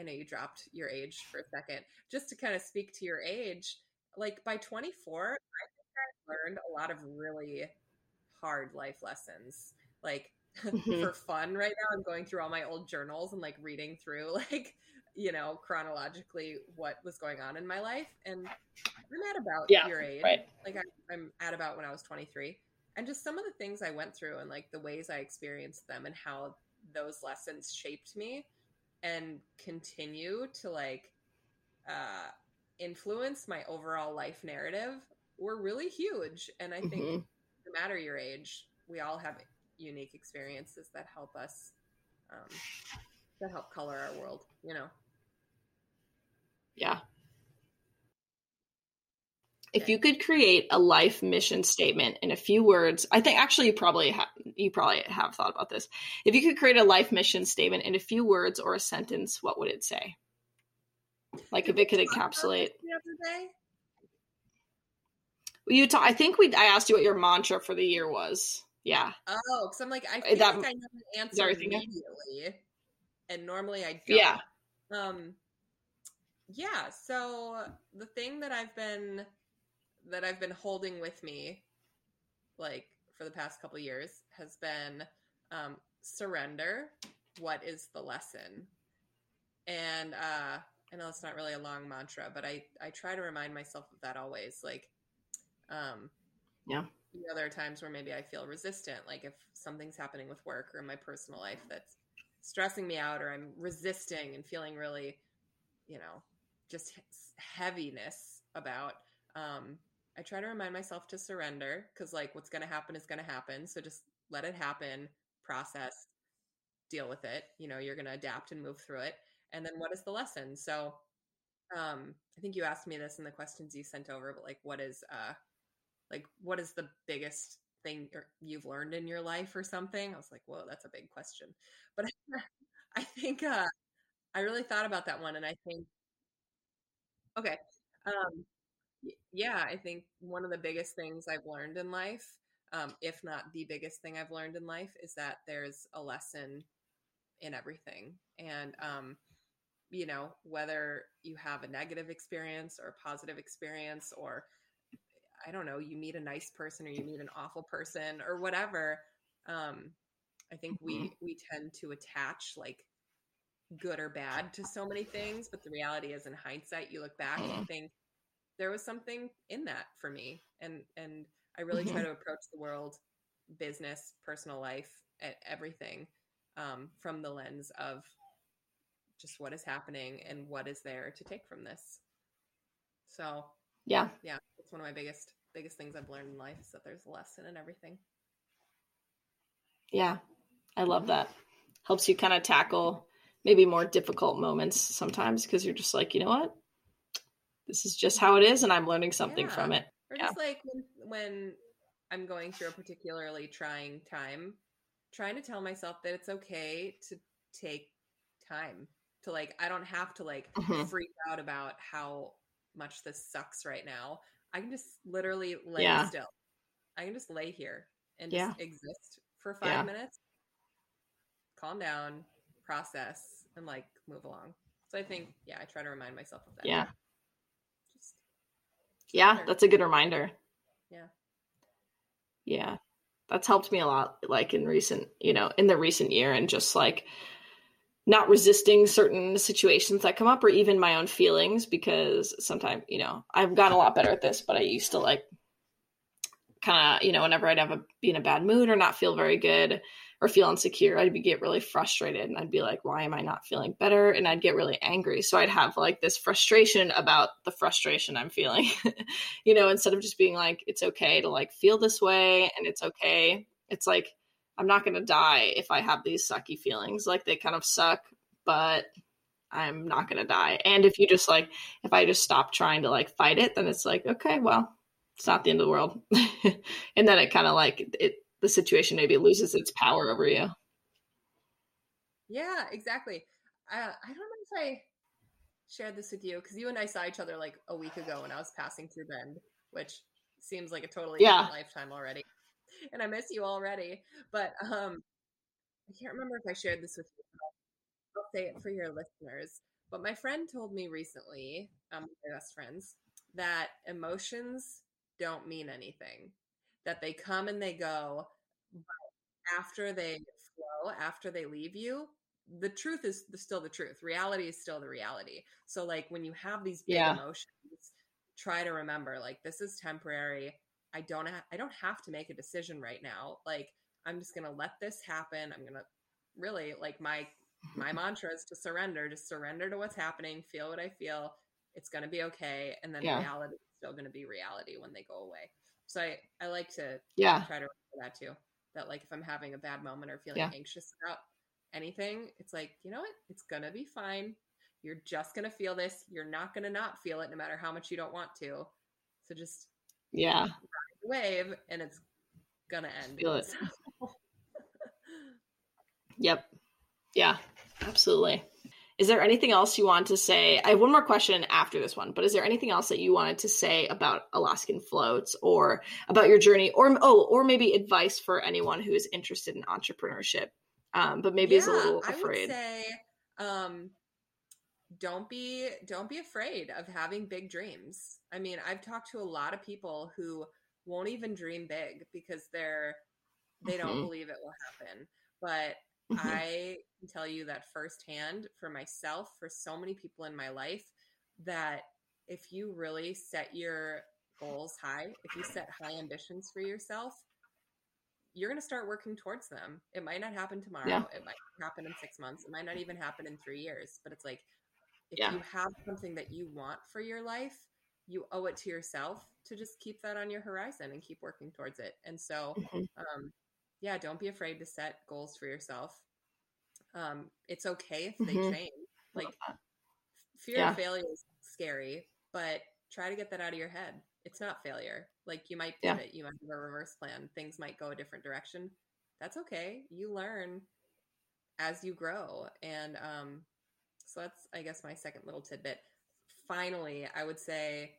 I know you dropped your age for a second. Just to kind of speak to your age, like by 24, I think I learned a lot of really hard life lessons. Like mm-hmm. for fun right now, I'm going through all my old journals and like reading through like, you know, chronologically what was going on in my life. And I'm at about yeah, your age. Right. Like I, I'm at about when I was 23. And just some of the things I went through and like the ways I experienced them and how those lessons shaped me and continue to like uh influence my overall life narrative were really huge and i think mm-hmm. no matter your age we all have unique experiences that help us um that help color our world you know yeah if you could create a life mission statement in a few words i think actually you probably have you probably have thought about this. If you could create a life mission statement in a few words or a sentence what would it say? Like Did if it could encapsulate you talk, i think we i asked you what your mantra for the year was. Yeah. Oh because i'm like i feel that, like i know the answer immediately and normally i don't. Yeah. Um yeah so the thing that i've been that I've been holding with me, like for the past couple years, has been um, surrender. What is the lesson? And uh, I know it's not really a long mantra, but I I try to remind myself of that always. Like, um, yeah. You know, there are times where maybe I feel resistant, like if something's happening with work or in my personal life that's stressing me out, or I'm resisting and feeling really, you know, just heaviness about. Um, I try to remind myself to surrender because, like, what's going to happen is going to happen. So just let it happen, process, deal with it. You know, you're going to adapt and move through it. And then what is the lesson? So, um, I think you asked me this in the questions you sent over, but like, what is, uh, like, what is the biggest thing you've learned in your life or something? I was like, whoa, that's a big question. But I think, uh, I really thought about that one. And I think Okay. Um, yeah, I think one of the biggest things I've learned in life, um, if not the biggest thing I've learned in life, is that there's a lesson in everything. And, um, you know, whether you have a negative experience or a positive experience, or I don't know, you meet a nice person or you meet an awful person or whatever, um, I think mm-hmm. we we tend to attach like good or bad to so many things, but the reality is, in hindsight, you look back and mm-hmm. think there was something in that for me, and and I really mm-hmm. try to approach the world, business, personal life, everything, um, from the lens of just what is happening and what is there to take from this. So yeah, yeah, it's one of my biggest biggest things I've learned in life is that there's a lesson in everything. Yeah, I love that. Helps you kind of tackle maybe more difficult moments sometimes because you're just like, you know what? This is just how it is, and I'm learning something yeah. from it. Or yeah. just like when, when I'm going through a particularly trying time, trying to tell myself that it's okay to take time to like, I don't have to like mm-hmm. freak out about how much this sucks right now. I can just literally lay yeah. still. I can just lay here and just exist for five yeah. minutes, calm down, process, and like move along. So I think, yeah, I try to remind myself of that. Yeah. Yeah, that's a good reminder. Yeah. Yeah. That's helped me a lot, like in recent, you know, in the recent year and just like not resisting certain situations that come up or even my own feelings because sometimes, you know, I've gotten a lot better at this, but I used to like kind of, you know, whenever I'd have a be in a bad mood or not feel very good or feel insecure, I'd be, get really frustrated and I'd be like, why am I not feeling better? And I'd get really angry. So I'd have like this frustration about the frustration I'm feeling, you know, instead of just being like, it's okay to like feel this way and it's okay. It's like, I'm not going to die if I have these sucky feelings. Like they kind of suck, but I'm not going to die. And if you just like, if I just stop trying to like fight it, then it's like, okay, well, it's not the end of the world. and then it kind of like it the situation maybe loses its power over you. Yeah, exactly. I I don't know if I shared this with you because you and I saw each other like a week ago when I was passing through Bend, which seems like a totally yeah. lifetime already. And I miss you already. But um I can't remember if I shared this with you. I'll say it for your listeners. But my friend told me recently, um, my best friends, that emotions don't mean anything, that they come and they go. But after they flow, after they leave you, the truth is still the truth. Reality is still the reality. So, like, when you have these big yeah. emotions, try to remember, like, this is temporary. I don't have, I don't have to make a decision right now. Like, I'm just gonna let this happen. I'm gonna really like my my mantra is to surrender, just surrender to what's happening, feel what I feel. It's gonna be okay, and then yeah. reality still going to be reality when they go away. So I, I like to yeah try to remember that too. That like if I'm having a bad moment or feeling yeah. anxious about anything, it's like, you know what? It's gonna be fine. You're just gonna feel this. You're not gonna not feel it no matter how much you don't want to. So just yeah wave and it's gonna end. Feel it. yep. Yeah, absolutely. Is there anything else you want to say? I have one more question after this one, but is there anything else that you wanted to say about Alaskan floats or about your journey or oh, or maybe advice for anyone who is interested in entrepreneurship, um, but maybe yeah, is a little afraid? I would say, um, don't be don't be afraid of having big dreams. I mean, I've talked to a lot of people who won't even dream big because they're they don't mm-hmm. believe it will happen. But. I can tell you that firsthand for myself, for so many people in my life, that if you really set your goals high, if you set high ambitions for yourself, you're going to start working towards them. It might not happen tomorrow. Yeah. It might happen in six months. It might not even happen in three years. But it's like, if yeah. you have something that you want for your life, you owe it to yourself to just keep that on your horizon and keep working towards it. And so, mm-hmm. um, yeah, don't be afraid to set goals for yourself. Um, it's okay if they mm-hmm. change. Like fear yeah. of failure is scary, but try to get that out of your head. It's not failure. Like you might pivot, yeah. you might have a reverse plan. Things might go a different direction. That's okay. You learn as you grow. And um, so that's, I guess, my second little tidbit. finally, I would say,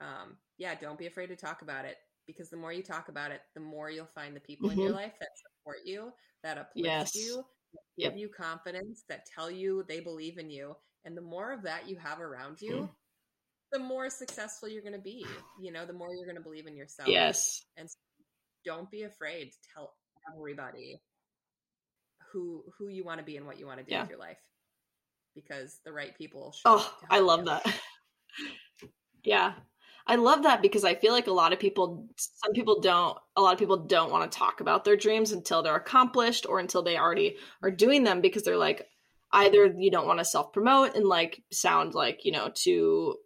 um, yeah, don't be afraid to talk about it because the more you talk about it, the more you'll find the people mm-hmm. in your mm-hmm. life that support you, that uplift yes. you, yep. give you confidence, that tell you they believe in you. And the more of that you have around you, mm. the more successful you're going to be. You know, the more you're going to believe in yourself. Yes. And so don't be afraid to tell everybody who who you want to be and what you want to do yeah. with your life because the right people oh i love you. that yeah I love that because I feel like a lot of people, some people don't, a lot of people don't want to talk about their dreams until they're accomplished or until they already are doing them because they're like, either you don't want to self promote and like sound like, you know, too,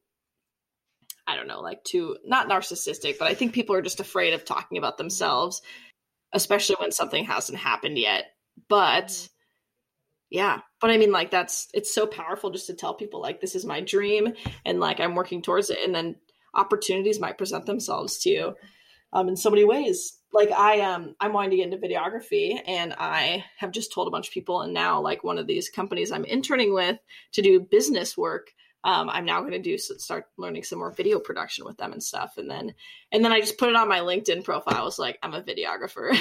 I don't know, like too, not narcissistic, but I think people are just afraid of talking about themselves, especially when something hasn't happened yet. But, mm-hmm. yeah but i mean like that's it's so powerful just to tell people like this is my dream and like i'm working towards it and then opportunities might present themselves to you um, in so many ways. Like i um i'm wanting to get into videography and i have just told a bunch of people and now like one of these companies i'm interning with to do business work um, i'm now going to do start learning some more video production with them and stuff. And then and then i just put it on my linkedin profile. I was like i'm a videographer.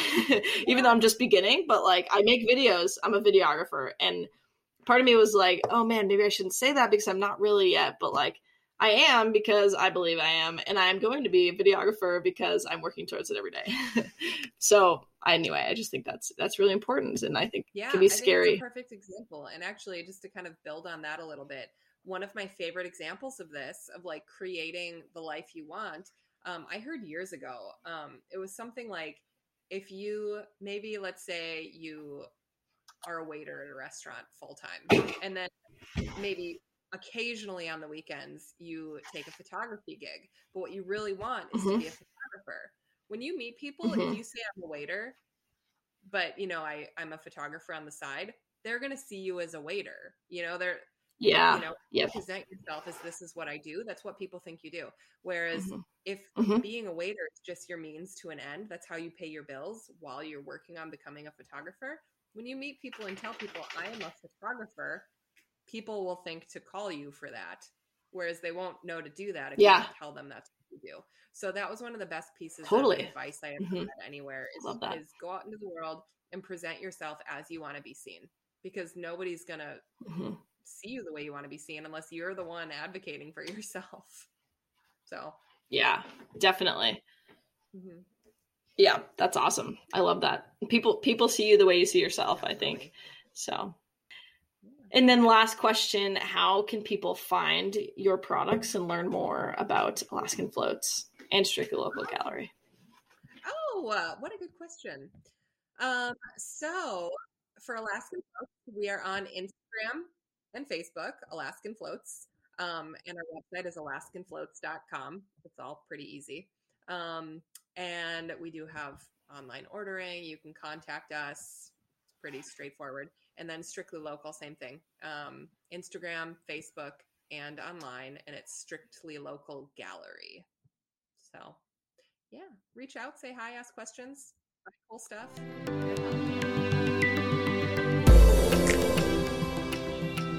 Even though i'm just beginning but like i make videos. I'm a videographer. And part of me was like oh man maybe i shouldn't say that because i'm not really yet. But like I am because I believe I am, and I am going to be a videographer because I'm working towards it every day. so anyway, I just think that's that's really important, and I think yeah, can be scary. perfect example, and actually, just to kind of build on that a little bit, one of my favorite examples of this, of like creating the life you want, um, I heard years ago. Um, it was something like if you maybe let's say you are a waiter at a restaurant full time, and then maybe occasionally on the weekends you take a photography gig but what you really want is mm-hmm. to be a photographer when you meet people mm-hmm. if you say i'm a waiter but you know i i'm a photographer on the side they're going to see you as a waiter you know they're yeah you know yep. present yourself as this is what i do that's what people think you do whereas mm-hmm. if mm-hmm. being a waiter is just your means to an end that's how you pay your bills while you're working on becoming a photographer when you meet people and tell people i am a photographer people will think to call you for that, whereas they won't know to do that if yeah. you tell them that's what you do. So that was one of the best pieces totally. of advice I have mm-hmm. anywhere is, is go out into the world and present yourself as you want to be seen because nobody's going to mm-hmm. see you the way you want to be seen unless you're the one advocating for yourself. So, yeah, definitely. Mm-hmm. Yeah, that's awesome. I love that. People people see you the way you see yourself, I think. So, and then last question, how can people find your products and learn more about Alaskan Floats and Strictly Local Gallery? Oh, uh, what a good question. Um, so for Alaskan Floats, we are on Instagram and Facebook, Alaskan Floats. Um, and our website is alaskanfloats.com. It's all pretty easy. Um, and we do have online ordering. You can contact us. It's pretty straightforward and then strictly local same thing. Um, instagram facebook and online and it's strictly local gallery. So yeah reach out say hi ask questions cool stuff.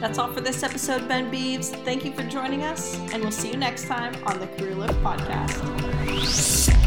That's all for this episode ben beeves. Thank you for joining us and we'll see you next time on the career lift podcast